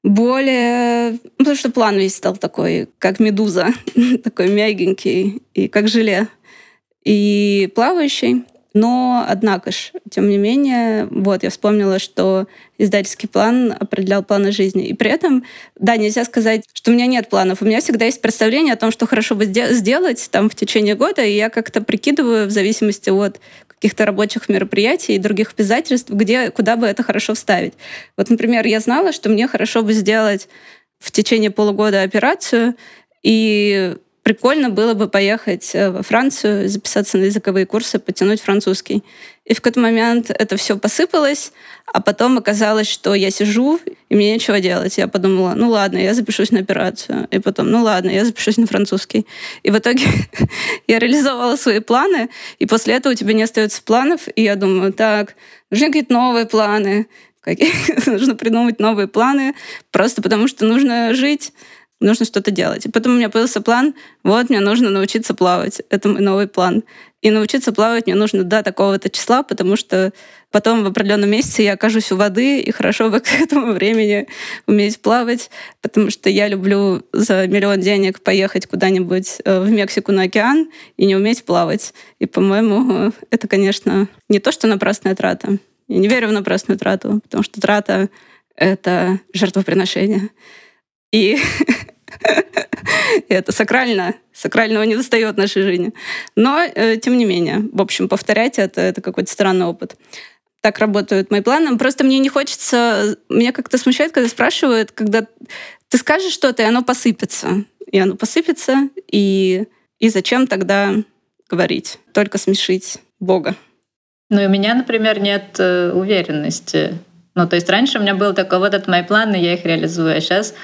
более... Потому что план весь стал такой, как медуза, такой мягенький и как желе. И плавающий. Но, однако ж, тем не менее, вот, я вспомнила, что издательский план определял планы жизни. И при этом, да, нельзя сказать, что у меня нет планов. У меня всегда есть представление о том, что хорошо бы сделать там в течение года, и я как-то прикидываю в зависимости от каких-то рабочих мероприятий и других обязательств, где, куда бы это хорошо вставить. Вот, например, я знала, что мне хорошо бы сделать в течение полугода операцию, и прикольно было бы поехать э, во Францию, записаться на языковые курсы, потянуть французский. И в какой-то момент это все посыпалось, а потом оказалось, что я сижу, и мне нечего делать. Я подумала, ну ладно, я запишусь на операцию. И потом, ну ладно, я запишусь на французский. И в итоге я реализовала свои планы, и после этого у тебя не остается планов, и я думаю, так, нужны какие-то новые планы, нужно придумать новые планы, просто потому что нужно жить нужно что-то делать. И потом у меня появился план, вот, мне нужно научиться плавать. Это мой новый план. И научиться плавать мне нужно до такого-то числа, потому что потом в определенном месяце я окажусь у воды, и хорошо бы к этому времени уметь плавать, потому что я люблю за миллион денег поехать куда-нибудь э, в Мексику на океан и не уметь плавать. И, по-моему, это, конечно, не то, что напрасная трата. Я не верю в напрасную трату, потому что трата — это жертвоприношение. И это сакрально. Сакрального не достает нашей жизни. Но, э, тем не менее, в общем, повторять это, это какой-то странный опыт. Так работают мои планы. Просто мне не хочется... Меня как-то смущает, когда спрашивают, когда ты скажешь что-то, и оно посыпется. И оно посыпется, и, и зачем тогда говорить? Только смешить Бога. Ну, и у меня, например, нет э, уверенности. Ну, то есть раньше у меня был такой, вот это мои планы, я их реализую, а сейчас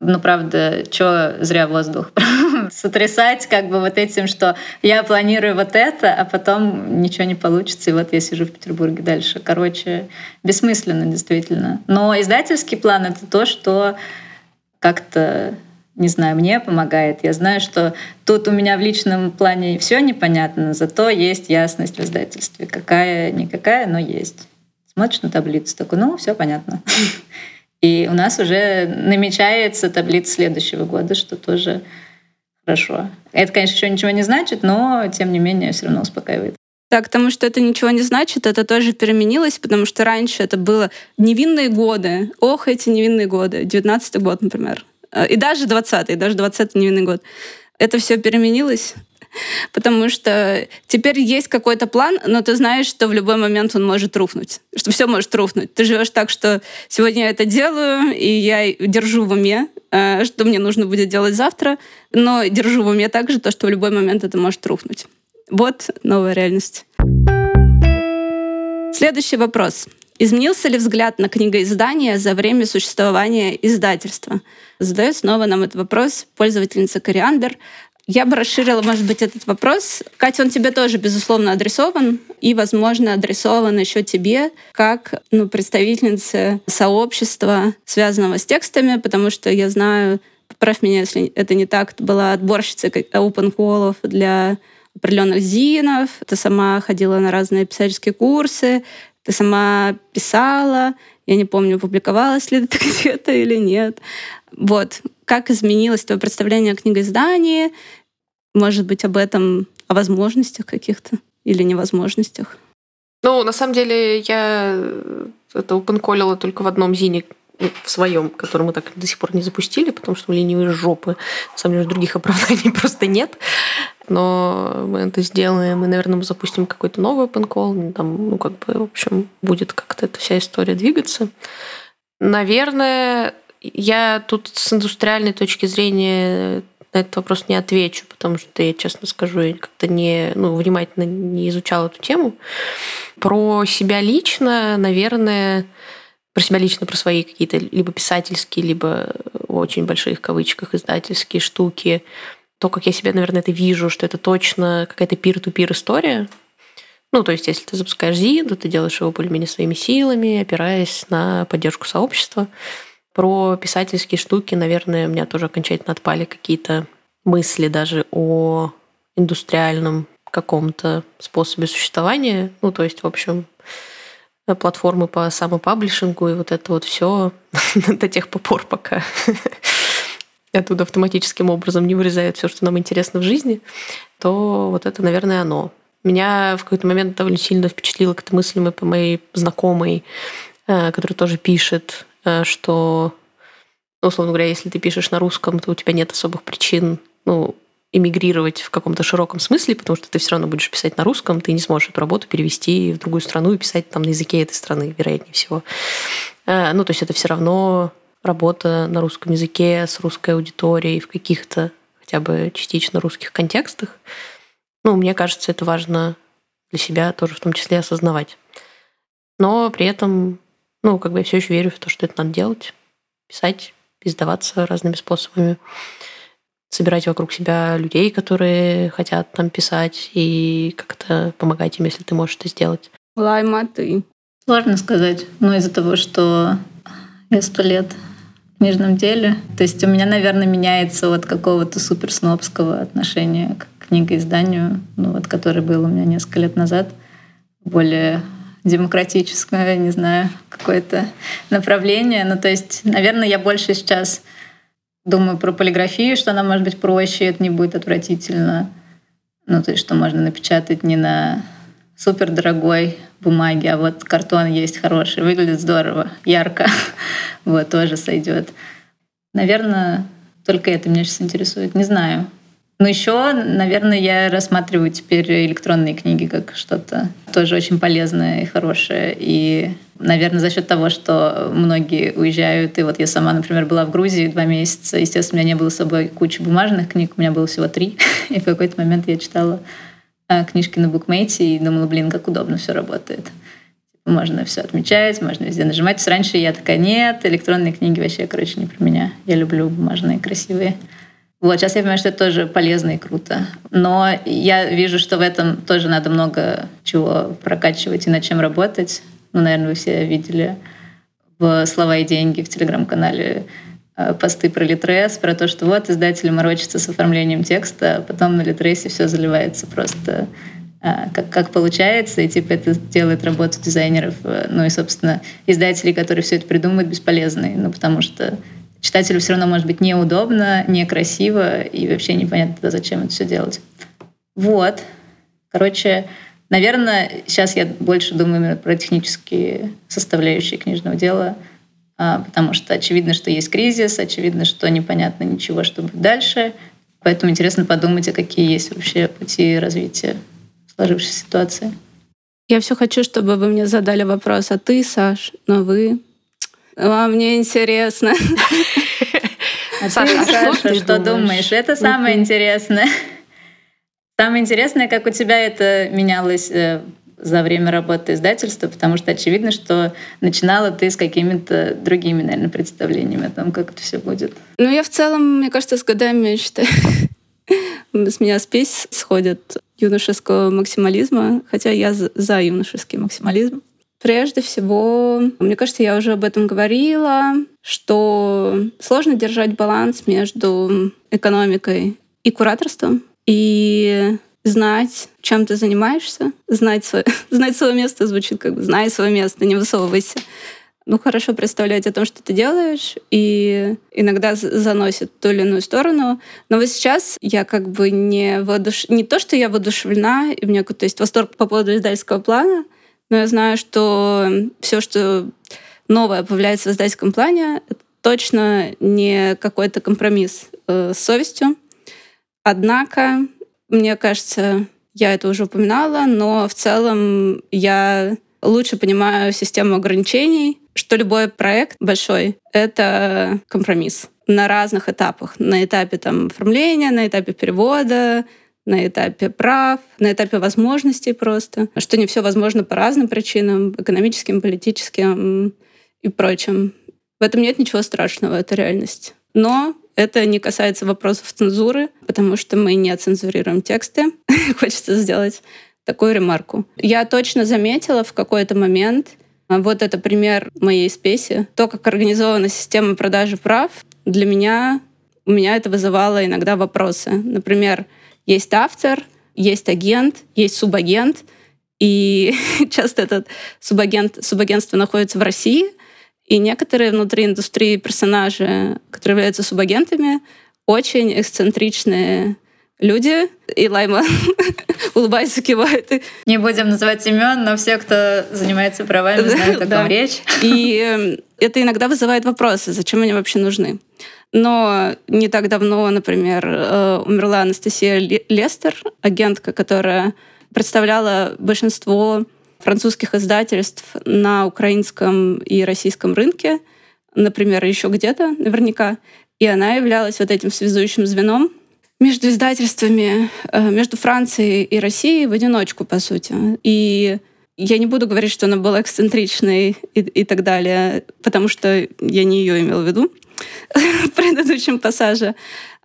ну, правда, что зря воздух сотрясать как бы вот этим, что я планирую вот это, а потом ничего не получится, и вот я сижу в Петербурге дальше. Короче, бессмысленно действительно. Но издательский план — это то, что как-то не знаю, мне помогает. Я знаю, что тут у меня в личном плане все непонятно, зато есть ясность в издательстве. Какая-никакая, но есть. Смотришь на таблицу, такой, ну, все понятно. И у нас уже намечается таблица следующего года, что тоже хорошо. Это, конечно, еще ничего не значит, но тем не менее все равно успокаивает. Так, потому что это ничего не значит, это тоже переменилось, потому что раньше это было невинные годы. Ох, эти невинные годы. 19 год, например. Э, и даже 20-й, даже 20-й невинный год. Это все переменилось потому что теперь есть какой-то план, но ты знаешь, что в любой момент он может рухнуть, что все может рухнуть. Ты живешь так, что сегодня я это делаю, и я держу в уме, э, что мне нужно будет делать завтра, но держу в уме также то, что в любой момент это может рухнуть. Вот новая реальность. Следующий вопрос. Изменился ли взгляд на книгоиздание за время существования издательства? Задает снова нам этот вопрос пользовательница Кориандр. Я бы расширила, может быть, этот вопрос. Катя, он тебе тоже, безусловно, адресован и, возможно, адресован еще тебе как ну, представительнице сообщества, связанного с текстами, потому что я знаю, поправь меня, если это не так, ты была отборщицей open call для определенных зинов, ты сама ходила на разные писательские курсы, ты сама писала, я не помню, публиковалась ли это где-то или нет. Вот. Как изменилось твое представление о книгоиздании? Может быть, об этом, о возможностях каких-то или невозможностях? Ну, на самом деле, я это упенколила только в одном зине, в своем, который мы так до сих пор не запустили, потому что мы ленивые жопы. На самом деле, других оправданий просто нет но мы это сделаем, и, наверное, мы запустим какой-то новый OpenCall, там, ну, как бы, в общем, будет как-то эта вся история двигаться. Наверное, я тут с индустриальной точки зрения на этот вопрос не отвечу, потому что я, честно скажу, я как-то не, ну, внимательно не изучала эту тему. Про себя лично, наверное, про себя лично, про свои какие-то либо писательские, либо в очень больших кавычках издательские штуки – то, как я себя, наверное, это вижу, что это точно какая-то пир-ту-пир история. Ну, то есть, если ты запускаешь ЗИН, то ты делаешь его более-менее своими силами, опираясь на поддержку сообщества. Про писательские штуки, наверное, у меня тоже окончательно отпали какие-то мысли даже о индустриальном каком-то способе существования. Ну, то есть, в общем, платформы по самопаблишингу и вот это вот все до тех пор, пока оттуда автоматическим образом не вырезает все, что нам интересно в жизни, то вот это, наверное, оно. Меня в какой-то момент довольно сильно впечатлила эта мысль моей знакомой, э, которая тоже пишет, что, ну, условно говоря, если ты пишешь на русском, то у тебя нет особых причин, ну, эмигрировать в каком-то широком смысле, потому что ты все равно будешь писать на русском, ты не сможешь эту работу перевести в другую страну и писать там на языке этой страны, вероятнее всего. Э, ну, то есть это все равно работа на русском языке с русской аудиторией в каких-то хотя бы частично русских контекстах. Ну, мне кажется, это важно для себя тоже в том числе осознавать. Но при этом, ну, как бы я все еще верю в то, что это надо делать. Писать, издаваться разными способами. Собирать вокруг себя людей, которые хотят там писать, и как-то помогать им, если ты можешь это сделать. Лайма, ты? Сложно сказать. Но из-за того, что я сто лет книжном деле. То есть у меня, наверное, меняется от какого-то суперснобского отношения к книгоизданию, ну вот, которое было у меня несколько лет назад, более демократическое, не знаю, какое-то направление. Ну, то есть, наверное, я больше сейчас думаю про полиграфию, что она может быть проще, это не будет отвратительно. Ну, то есть, что можно напечатать не на супер дорогой бумаге, а вот картон есть хороший, выглядит здорово, ярко. Вот, тоже сойдет. Наверное, только это меня сейчас интересует. Не знаю. Но еще, наверное, я рассматриваю теперь электронные книги как что-то тоже очень полезное и хорошее. И, наверное, за счет того, что многие уезжают, и вот я сама, например, была в Грузии два месяца, естественно, у меня не было с собой кучи бумажных книг, у меня было всего три, и в какой-то момент я читала а, книжки на букмейте и думала, блин, как удобно все работает можно все отмечать, можно везде нажимать. раньше я такая, нет, электронные книги вообще, короче, не про меня. Я люблю бумажные, красивые. Вот, сейчас я понимаю, что это тоже полезно и круто. Но я вижу, что в этом тоже надо много чего прокачивать и над чем работать. Ну, наверное, вы все видели в «Слова и деньги» в телеграм-канале э, посты про Литрес, про то, что вот издатель морочится с оформлением текста, а потом на Литресе все заливается просто а, как, как получается, и типа это делает работу дизайнеров, э, ну и, собственно, издателей, которые все это придумывают, бесполезной, ну потому что читателю все равно может быть неудобно, некрасиво, и вообще непонятно, зачем это все делать. Вот. Короче, наверное, сейчас я больше думаю про технические составляющие книжного дела, а, потому что очевидно, что есть кризис, очевидно, что непонятно ничего, что будет дальше, поэтому интересно подумать, а какие есть вообще пути развития сложившейся ситуации. Я все хочу, чтобы вы мне задали вопрос, а ты, Саш, но вы... Вам мне интересно. А Саша, а что, что думаешь? Это самое интересное. Самое интересное, как у тебя это менялось э, за время работы издательства, потому что очевидно, что начинала ты с какими-то другими, наверное, представлениями о том, как это все будет. Ну, я в целом, мне кажется, с годами считаю, с меня спесь сходит юношеского максимализма, хотя я за юношеский максимализм. Прежде всего, мне кажется, я уже об этом говорила, что сложно держать баланс между экономикой и кураторством, и знать, чем ты занимаешься, знать свое, знать свое место звучит как бы знай свое место, не высовывайся. Ну, хорошо представлять о том, что ты делаешь, и иногда заносит ту или иную сторону. Но вот сейчас я как бы не воодуш... не то, что я воодушевлена, и у меня какой-то есть восторг по поводу издательского плана, но я знаю, что все, что новое появляется в издательском плане, это точно не какой-то компромисс э, с совестью. Однако, мне кажется, я это уже упоминала, но в целом я лучше понимаю систему ограничений, что любой проект большой — это компромисс на разных этапах. На этапе там, оформления, на этапе перевода, на этапе прав, на этапе возможностей просто, что не все возможно по разным причинам, экономическим, политическим и прочим. В этом нет ничего страшного, это реальность. Но это не касается вопросов цензуры, потому что мы не цензурируем тексты. Хочется сделать такую ремарку. Я точно заметила в какой-то момент, вот это пример моей спеси, то, как организована система продажи прав, для меня, у меня это вызывало иногда вопросы. Например, есть автор, есть агент, есть субагент, и часто этот субагент, субагентство находится в России, и некоторые внутри индустрии персонажи, которые являются субагентами, очень эксцентричные люди. И Лайма улыбается, кивает. Не будем называть имен, но все, кто занимается правами, знают, о ком речь. И эм, это иногда вызывает вопросы, зачем они вообще нужны. Но не так давно, например, э, умерла Анастасия Лестер, агентка, которая представляла большинство французских издательств на украинском и российском рынке, например, еще где-то наверняка. И она являлась вот этим связующим звеном между издательствами, э, между Францией и Россией в одиночку, по сути. И я не буду говорить, что она была эксцентричной и, и так далее, потому что я не ее имела в виду в предыдущем пассаже.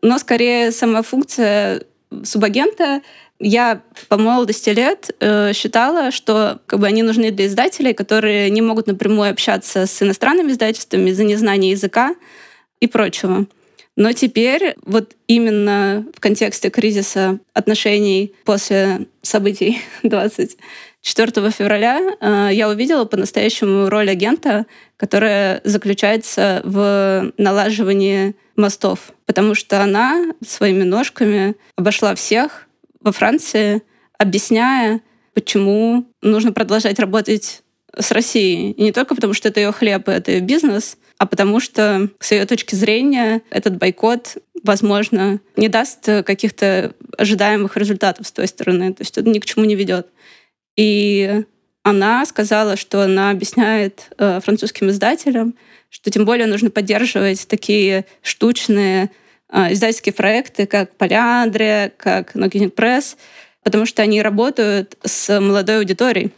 Но скорее сама функция субагента я по молодости лет э, считала, что как бы, они нужны для издателей, которые не могут напрямую общаться с иностранными издательствами из-за незнания языка и прочего. Но теперь вот именно в контексте кризиса отношений после событий 24 февраля э, я увидела по-настоящему роль агента, которая заключается в налаживании мостов, потому что она своими ножками обошла всех во Франции, объясняя, почему нужно продолжать работать с Россией. И не только потому, что это ее хлеб, это ее бизнес, а потому что, с ее точки зрения, этот бойкот, возможно, не даст каких-то ожидаемых результатов с той стороны. То есть это ни к чему не ведет. И она сказала, что она объясняет э, французским издателям, что тем более нужно поддерживать такие штучные э, издательские проекты, как Поляндрия, как Ногиник Пресс, потому что они работают с молодой аудиторией.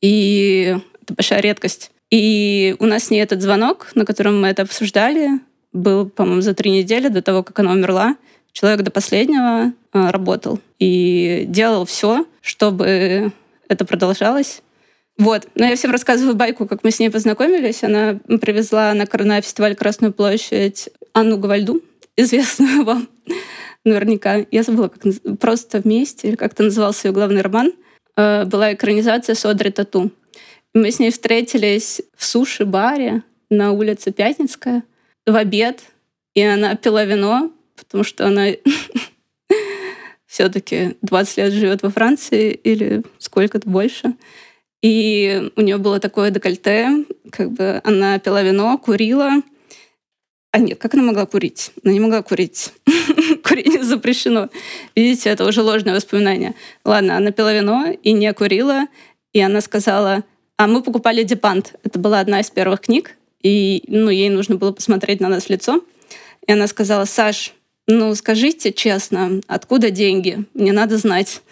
И это большая редкость. И у нас с ней этот звонок, на котором мы это обсуждали, был, по-моему, за три недели до того, как она умерла. Человек до последнего э, работал и делал все, чтобы это продолжалось. Вот. Но я всем рассказываю байку, как мы с ней познакомились. Она привезла на, на фестиваль Красную площадь Анну Гавальду, известную вам наверняка. Я забыла, как просто вместе, или как-то назывался ее главный роман. Э, была экранизация Содри Тату. Мы с ней встретились в суши-баре на улице Пятницкая в обед, и она пила вино, потому что она все-таки 20 лет живет во Франции или сколько-то больше. И у нее было такое декольте, как бы она пила вино, курила. А нет, как она могла курить? Она не могла курить. Курение запрещено. Видите, это уже ложное воспоминание. Ладно, она пила вино и не курила. И она сказала, а мы покупали Депант. Это была одна из первых книг. И ну, ей нужно было посмотреть на нас в лицо. И она сказала, Саш, ну скажите честно, откуда деньги? Мне надо знать.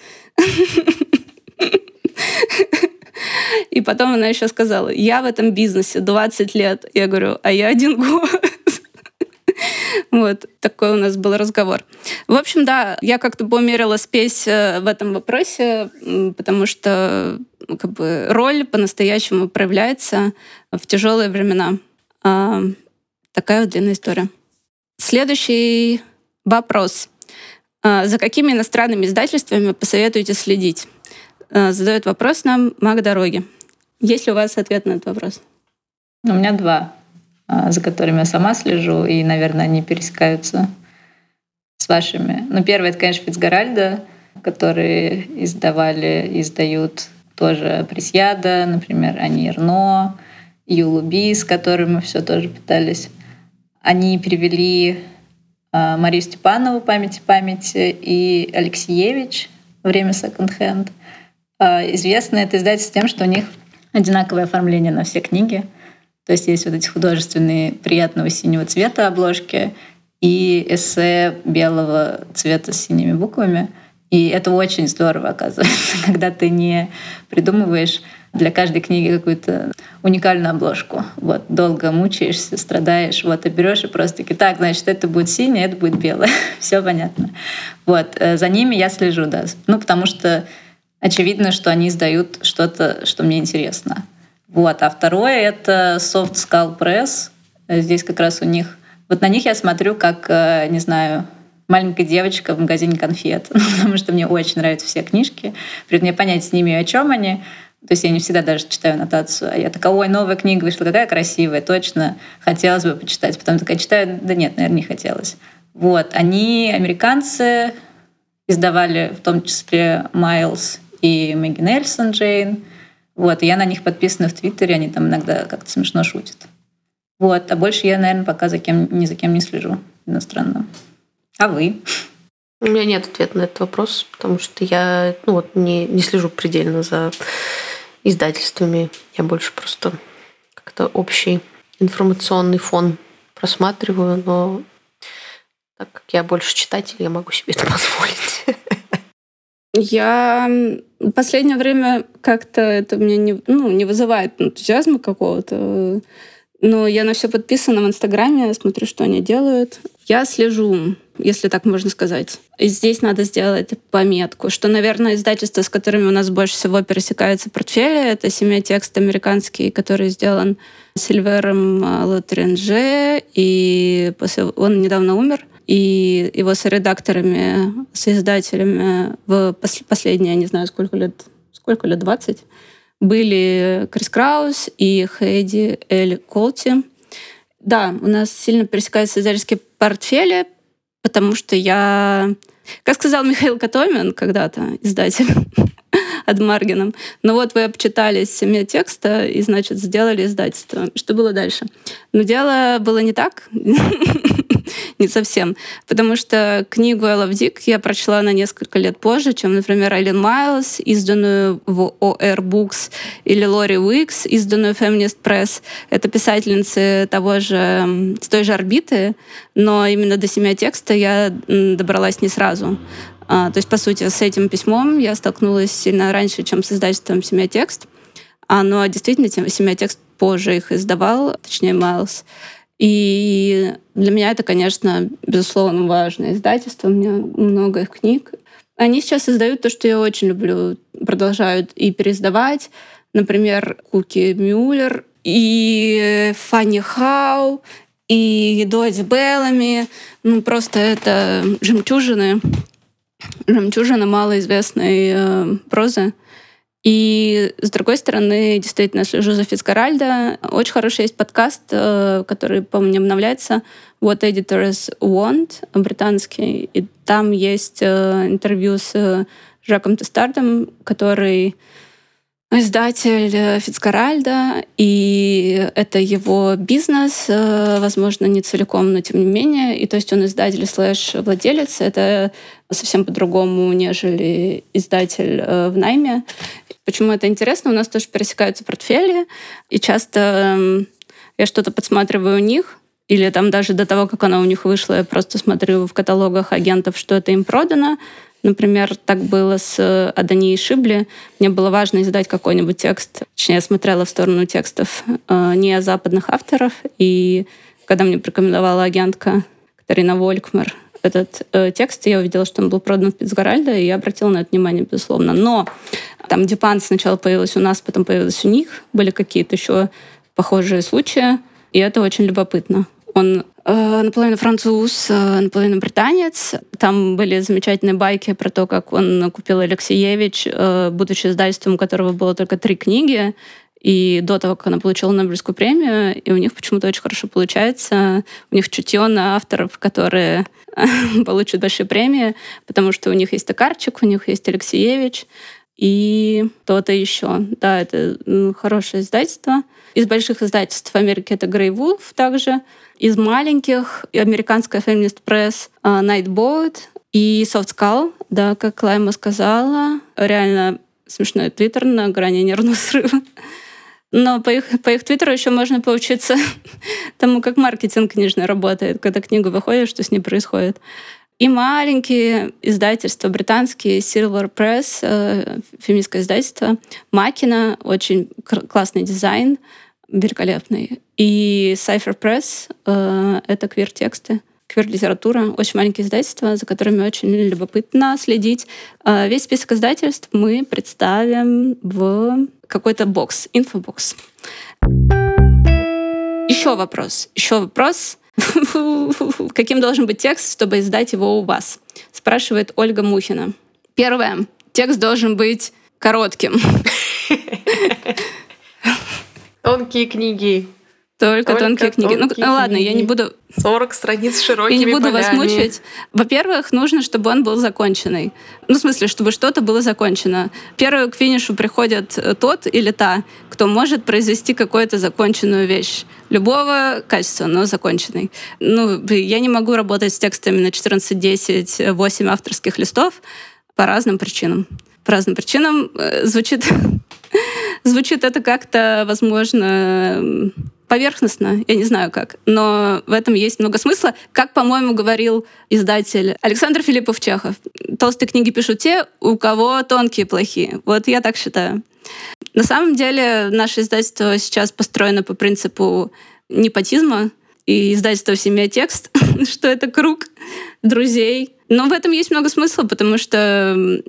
И потом она еще сказала, я в этом бизнесе 20 лет. Я говорю, а я один год. Вот такой у нас был разговор. В общем, да, я как-то померила спесь э, в этом вопросе, потому что как бы роль по-настоящему проявляется в тяжелые времена. А, такая вот длинная история. Следующий вопрос. А, за какими иностранными издательствами посоветуете следить? А, задает вопрос нам Маг Дороги. Есть ли у вас ответ на этот вопрос? У меня два. А, за которыми я сама слежу, и, наверное, они пересекаются с вашими. Ну, первый — это, конечно, Фицгаральда, которые издавали, издают тоже Пресьяда, например, Ани Эрно, Юлуби, с которым мы все тоже пытались. Они перевели Марию Степанову «Память и памяти» и Алексеевич «Время секонд-хенд». Э, известно это издательство тем, что у них одинаковое оформление на все книги — то есть есть вот эти художественные приятного синего цвета обложки и эссе белого цвета с синими буквами. И это очень здорово, оказывается, когда ты не придумываешь для каждой книги какую-то уникальную обложку. Вот, долго мучаешься, страдаешь, вот, и берешь и просто таки, так, значит, это будет синее, это будет белое. Все понятно. Вот, э, за ними я слежу, да. Ну, потому что очевидно, что они издают что-то, что мне интересно. Вот. А второе — это Soft Skull Press. Здесь как раз у них... Вот на них я смотрю как, э, не знаю, маленькая девочка в магазине конфет, потому что мне очень нравятся все книжки. При я понять с ними, о чем они. То есть я не всегда даже читаю нотацию. А я такая, ой, новая книга вышла, какая красивая, точно, хотелось бы почитать. Потом такая читаю, да нет, наверное, не хотелось. Вот, они американцы, издавали в том числе Майлз и Мэгги Нельсон Джейн. Вот, и я на них подписана в Твиттере, они там иногда как-то смешно шутят. Вот, а больше я, наверное, пока за кем, ни за кем не слежу иностранным. А вы? У меня нет ответа на этот вопрос, потому что я ну, вот, не, не слежу предельно за издательствами. Я больше просто как-то общий информационный фон просматриваю, но так как я больше читатель, я могу себе это позволить. Я в последнее время как-то это мне не, ну, не вызывает энтузиазма какого-то. Но я на все подписана в Инстаграме, смотрю, что они делают. Я слежу, если так можно сказать. И здесь надо сделать пометку, что, наверное, издательства, с которыми у нас больше всего пересекаются портфели, это «Семья текст» американский, который сделан Сильвером Лотренже, и после... он недавно умер и его с редакторами, с издателями в последние, я не знаю, сколько лет, сколько лет, 20, были Крис Краус и Хейди Эль Колти. Да, у нас сильно пересекаются издательские портфели, потому что я, как сказал Михаил Котомин когда-то, издатель, от Маргином. Ну вот вы обчитались семье текста и, значит, сделали издательство. Что было дальше? Но дело было не так. не совсем. Потому что книгу I Love Dick я прочла на несколько лет позже, чем, например, Айлен Майлз, изданную в OR Books, или Лори Уикс, изданную Feminist Press. Это писательницы того же, с той же орбиты, но именно до семья текста я добралась не сразу. А, то есть, по сути, с этим письмом я столкнулась сильно раньше, чем с издательством «Семья текст». А, ну, а действительно, «Семья текст» позже их издавал, точнее, Майлз. И для меня это, конечно, безусловно, важное издательство. У меня много их книг. Они сейчас издают то, что я очень люблю. Продолжают и переиздавать. Например, Куки Мюллер и Фанни Хау, и Дойди Беллами. Ну, просто это жемчужины. Жемчужина малоизвестной э, прозы. И с другой стороны, действительно, слежу за Фицгаральда. Очень хороший есть подкаст, э, который, по-моему, обновляется. What Editors Want, британский. И там есть э, интервью с Жаком Тестардом, который издатель Фицгаральда, и это его бизнес, э, возможно, не целиком, но тем не менее. И то есть он издатель слэш владелец. Это совсем по-другому, нежели издатель в найме. Почему это интересно? У нас тоже пересекаются портфели, и часто эм, я что-то подсматриваю у них, или там даже до того, как она у них вышла, я просто смотрю в каталогах агентов, что это им продано. Например, так было с Адани и Шибли. Мне было важно издать какой-нибудь текст. Точнее, я смотрела в сторону текстов э, не западных авторов. И когда мне порекомендовала агентка Катарина Волькмар этот э, текст, я увидела, что он был продан в Пиццгаральдо, и я обратила на это внимание, безусловно. Но там Дипан сначала появилась у нас, потом появилась у них. Были какие-то еще похожие случаи, и это очень любопытно. Он э, наполовину француз, э, наполовину британец. Там были замечательные байки про то, как он купил Алексеевич, э, будучи издательством, у которого было только три книги, и до того, как она получила Нобелевскую премию, и у них почему-то очень хорошо получается. У них чутье на авторов, которые получат большие премии, потому что у них есть Токарчик, у них есть Алексеевич, и кто-то еще. Да, это хорошее издательство. Из больших издательств в Америке это Grey Wolf также. Из маленьких американская Feminist Press, uh, Nightboat и Soft Skull, да, как Лайма сказала. Реально смешной твиттер на грани нервного срыва. Но по их, по их твиттеру еще можно поучиться тому, как маркетинг книжный работает, когда книга выходит, что с ней происходит. И маленькие издательства британские, Silver Press, э, феминистское издательство, Makina, очень классный дизайн, великолепный. И Cipher Press э, — это квир-тексты, квир-литература, очень маленькие издательства, за которыми очень любопытно следить. Э, весь список издательств мы представим в какой-то бокс, инфобокс. Еще вопрос, еще вопрос. Каким должен быть текст, чтобы издать его у вас? Спрашивает Ольга Мухина. Первое. Текст должен быть коротким. Тонкие книги. Только, Только тонкие книги. Ну, тонкие ну, ладно, книги. я не буду... 40 страниц широкими Я не буду полями. вас мучить. Во-первых, нужно, чтобы он был законченный. Ну, в смысле, чтобы что-то было закончено. Первый к финишу приходит тот или та, кто может произвести какую-то законченную вещь. Любого качества, но законченный. Ну, я не могу работать с текстами на 14-10, 8 авторских листов по разным причинам. По разным причинам э, звучит, звучит это как-то, возможно, поверхностно, я не знаю как, но в этом есть много смысла. Как, по-моему, говорил издатель Александр Филиппов Чехов, толстые книги пишут те, у кого тонкие плохие. Вот я так считаю. На самом деле наше издательство сейчас построено по принципу непотизма, и издательство «Семья Текст», что это круг друзей. Но в этом есть много смысла, потому что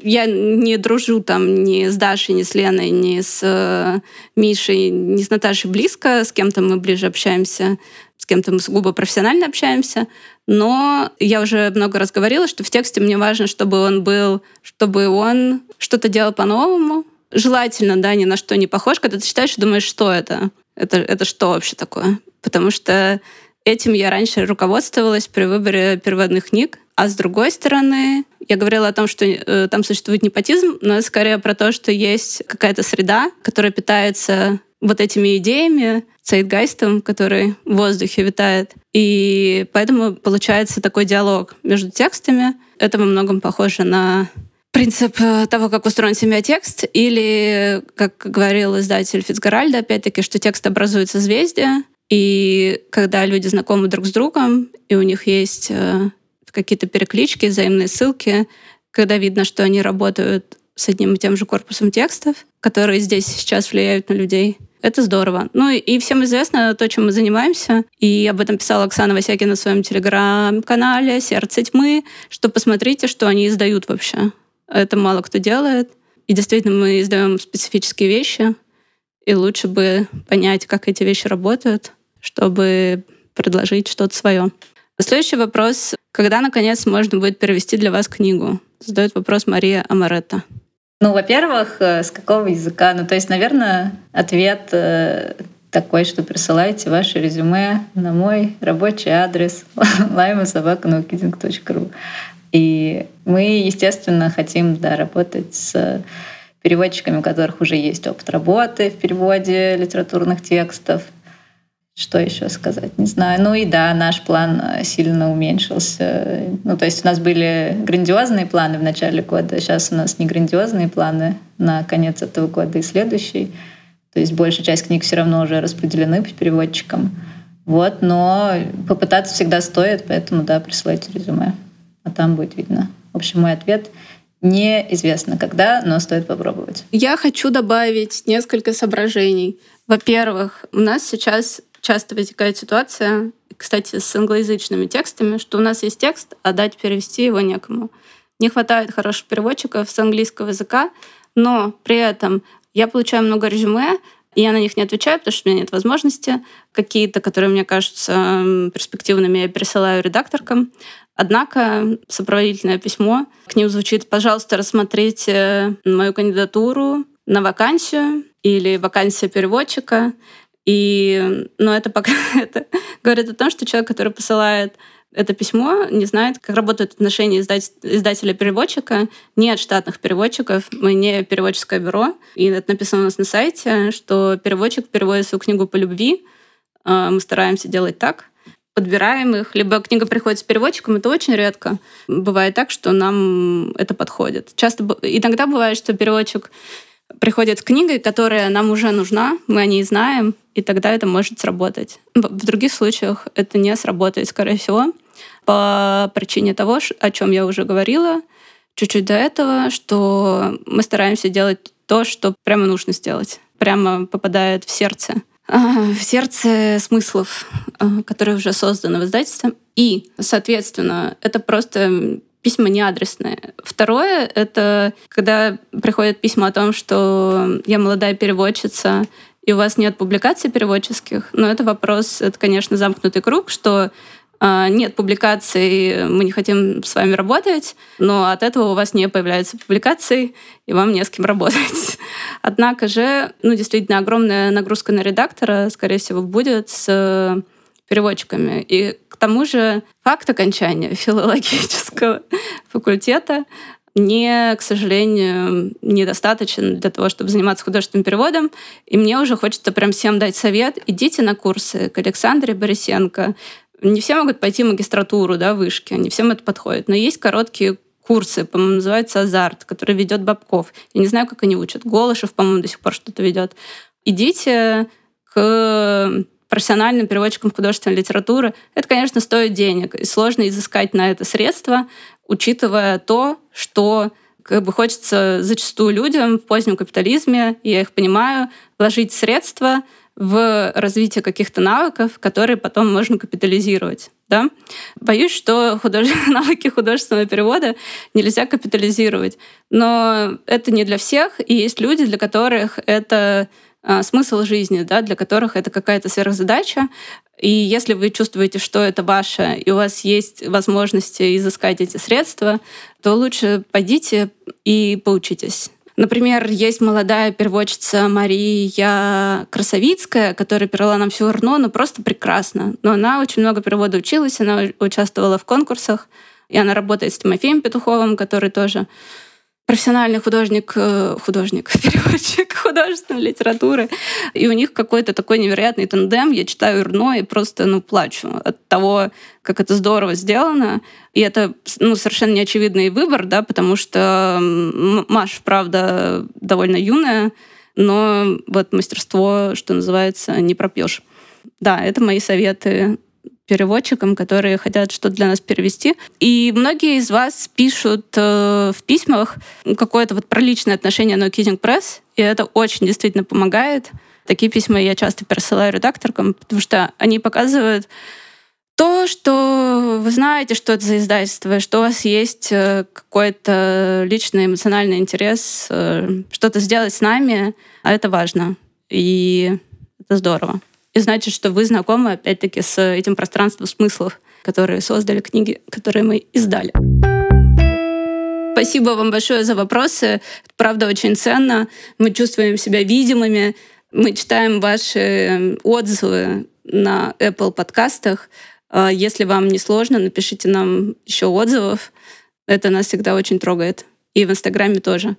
я не дружу там ни с Дашей, ни с Леной, ни с э, Мишей, ни с Наташей близко, с кем-то мы ближе общаемся, с кем-то мы сугубо профессионально общаемся, но я уже много раз говорила, что в тексте мне важно, чтобы он был, чтобы он что-то делал по-новому, желательно, да, ни на что не похож, когда ты читаешь и думаешь, что это? Это, это что вообще такое? Потому что этим я раньше руководствовалась при выборе переводных книг, а с другой стороны, я говорила о том, что э, там существует непотизм, но скорее про то, что есть какая-то среда, которая питается вот этими идеями, цейтгайстом, который в воздухе витает. И поэтому получается такой диалог между текстами. Это во многом похоже на принцип э, того, как устроен семиотекст, или, как говорил издатель Фицгаральда, опять-таки, что текст образует созвездие, и когда люди знакомы друг с другом, и у них есть э, какие-то переклички, взаимные ссылки, когда видно, что они работают с одним и тем же корпусом текстов, которые здесь сейчас влияют на людей. Это здорово. Ну и всем известно то, чем мы занимаемся. И об этом писала Оксана Васякина на своем телеграм-канале «Сердце тьмы», что посмотрите, что они издают вообще. Это мало кто делает. И действительно, мы издаем специфические вещи, и лучше бы понять, как эти вещи работают, чтобы предложить что-то свое. Следующий вопрос. Когда, наконец, можно будет перевести для вас книгу? Задает вопрос Мария Амаретта. Ну, во-первых, э, с какого языка? Ну, то есть, наверное, ответ э, такой, что присылайте ваше резюме на мой рабочий адрес laimasobaka.nokiding.ru. И мы, естественно, хотим да, работать с переводчиками, у которых уже есть опыт работы в переводе литературных текстов, что еще сказать? Не знаю. Ну и да, наш план э, сильно уменьшился. Ну, то есть у нас были грандиозные планы в начале года, сейчас у нас не грандиозные планы на конец этого года и следующий. То есть большая часть книг все равно уже распределены переводчикам. Вот, но попытаться всегда стоит, поэтому да, присылайте резюме, а там будет видно. общем, мой ответ неизвестно когда, но стоит попробовать. Я хочу добавить несколько соображений. Во-первых, у нас сейчас часто возникает ситуация, кстати, с англоязычными текстами, что у нас есть текст, а дать перевести его некому. Не хватает хороших переводчиков с английского языка, но при этом я получаю много резюме, и я на них не отвечаю, потому что у меня нет возможности. Какие-то, которые мне кажутся перспективными, я пересылаю редакторкам. Однако сопроводительное письмо к ним звучит «Пожалуйста, рассмотрите мою кандидатуру на вакансию или вакансия переводчика». И, ну, это пока это говорит о том, что человек, который посылает это письмо, не знает, как работают отношения издателя-переводчика, не от штатных переводчиков, мы не переводческое бюро. И это написано у нас на сайте, что переводчик переводит свою книгу по любви. А, мы стараемся делать так, подбираем их. Либо книга приходит с переводчиком, это очень редко. Бывает так, что нам это подходит. Часто, иногда бывает, что переводчик приходит с книгой, которая нам уже нужна, мы о ней знаем, и тогда это может сработать. В других случаях это не сработает, скорее всего, по причине того, о чем я уже говорила чуть-чуть до этого, что мы стараемся делать то, что прямо нужно сделать, прямо попадает в сердце а, в сердце смыслов, а, которые уже созданы в издательстве. И, соответственно, это просто письма не адресные. Второе — это когда приходят письма о том, что я молодая переводчица, и у вас нет публикаций переводческих. Но это вопрос, это, конечно, замкнутый круг, что э, нет публикаций, мы не хотим с вами работать, но от этого у вас не появляются публикации, и вам не с кем работать. Однако же, ну, действительно, огромная нагрузка на редактора, скорее всего, будет с переводчиками. И тому же факт окончания филологического факультета не, к сожалению, недостаточен для того, чтобы заниматься художественным переводом. И мне уже хочется прям всем дать совет. Идите на курсы к Александре Борисенко. Не все могут пойти в магистратуру, да, вышки, не всем это подходит. Но есть короткие курсы, по-моему, называется «Азарт», который ведет Бабков. Я не знаю, как они учат. Голышев, по-моему, до сих пор что-то ведет. Идите к профессиональным переводчиком художественной литературы, это, конечно, стоит денег. И сложно изыскать на это средства, учитывая то, что как бы хочется зачастую людям в позднем капитализме, я их понимаю, вложить средства в развитие каких-то навыков, которые потом можно капитализировать. Да? Боюсь, что худож... навыки художественного перевода нельзя капитализировать. Но это не для всех, и есть люди, для которых это смысл жизни, да, для которых это какая-то сверхзадача. И если вы чувствуете, что это ваше, и у вас есть возможности изыскать эти средства, то лучше пойдите и поучитесь. Например, есть молодая переводчица Мария Красовицкая, которая перевела нам всю ну просто прекрасно. Но она очень много перевода училась, она участвовала в конкурсах, и она работает с Тимофеем Петуховым, который тоже профессиональный художник, э, художник, переводчик художественной литературы, и у них какой-то такой невероятный тандем. Я читаю Ирно и просто, ну, плачу от того, как это здорово сделано. И это, ну, совершенно неочевидный выбор, да, потому что Маш, правда, довольно юная, но вот мастерство, что называется, не пропьешь. Да, это мои советы переводчикам, которые хотят что-то для нас перевести. И многие из вас пишут э, в письмах какое-то вот проличное отношение на Kissing Press, и это очень действительно помогает. Такие письма я часто пересылаю редакторкам, потому что они показывают то, что вы знаете, что это за издательство, что у вас есть э, какой-то личный эмоциональный интерес, э, что-то сделать с нами, а это важно. И это здорово. Значит, что вы знакомы, опять-таки, с этим пространством смыслов, которые создали книги, которые мы издали. Спасибо вам большое за вопросы. Это, правда, очень ценно. Мы чувствуем себя видимыми. Мы читаем ваши отзывы на Apple подкастах. А если вам не сложно, напишите нам еще отзывов. Это нас всегда очень трогает. И в Инстаграме тоже.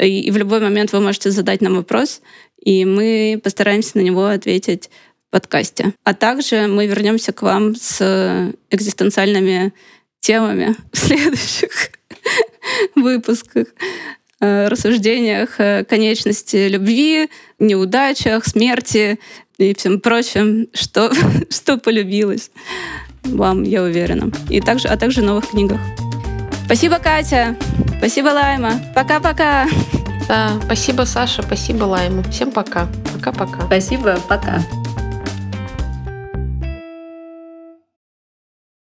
И в любой момент вы можете задать нам вопрос, и мы постараемся на него ответить подкасте. А также мы вернемся к вам с экзистенциальными темами в следующих выпусках э, рассуждениях о конечности любви, неудачах, смерти и всем прочем, что, что полюбилось вам, я уверена. И также, а также новых книгах. Спасибо, Катя. Спасибо, Лайма. Пока-пока. Да, спасибо, Саша, спасибо, Лайму. Всем пока. Пока-пока. Спасибо, пока.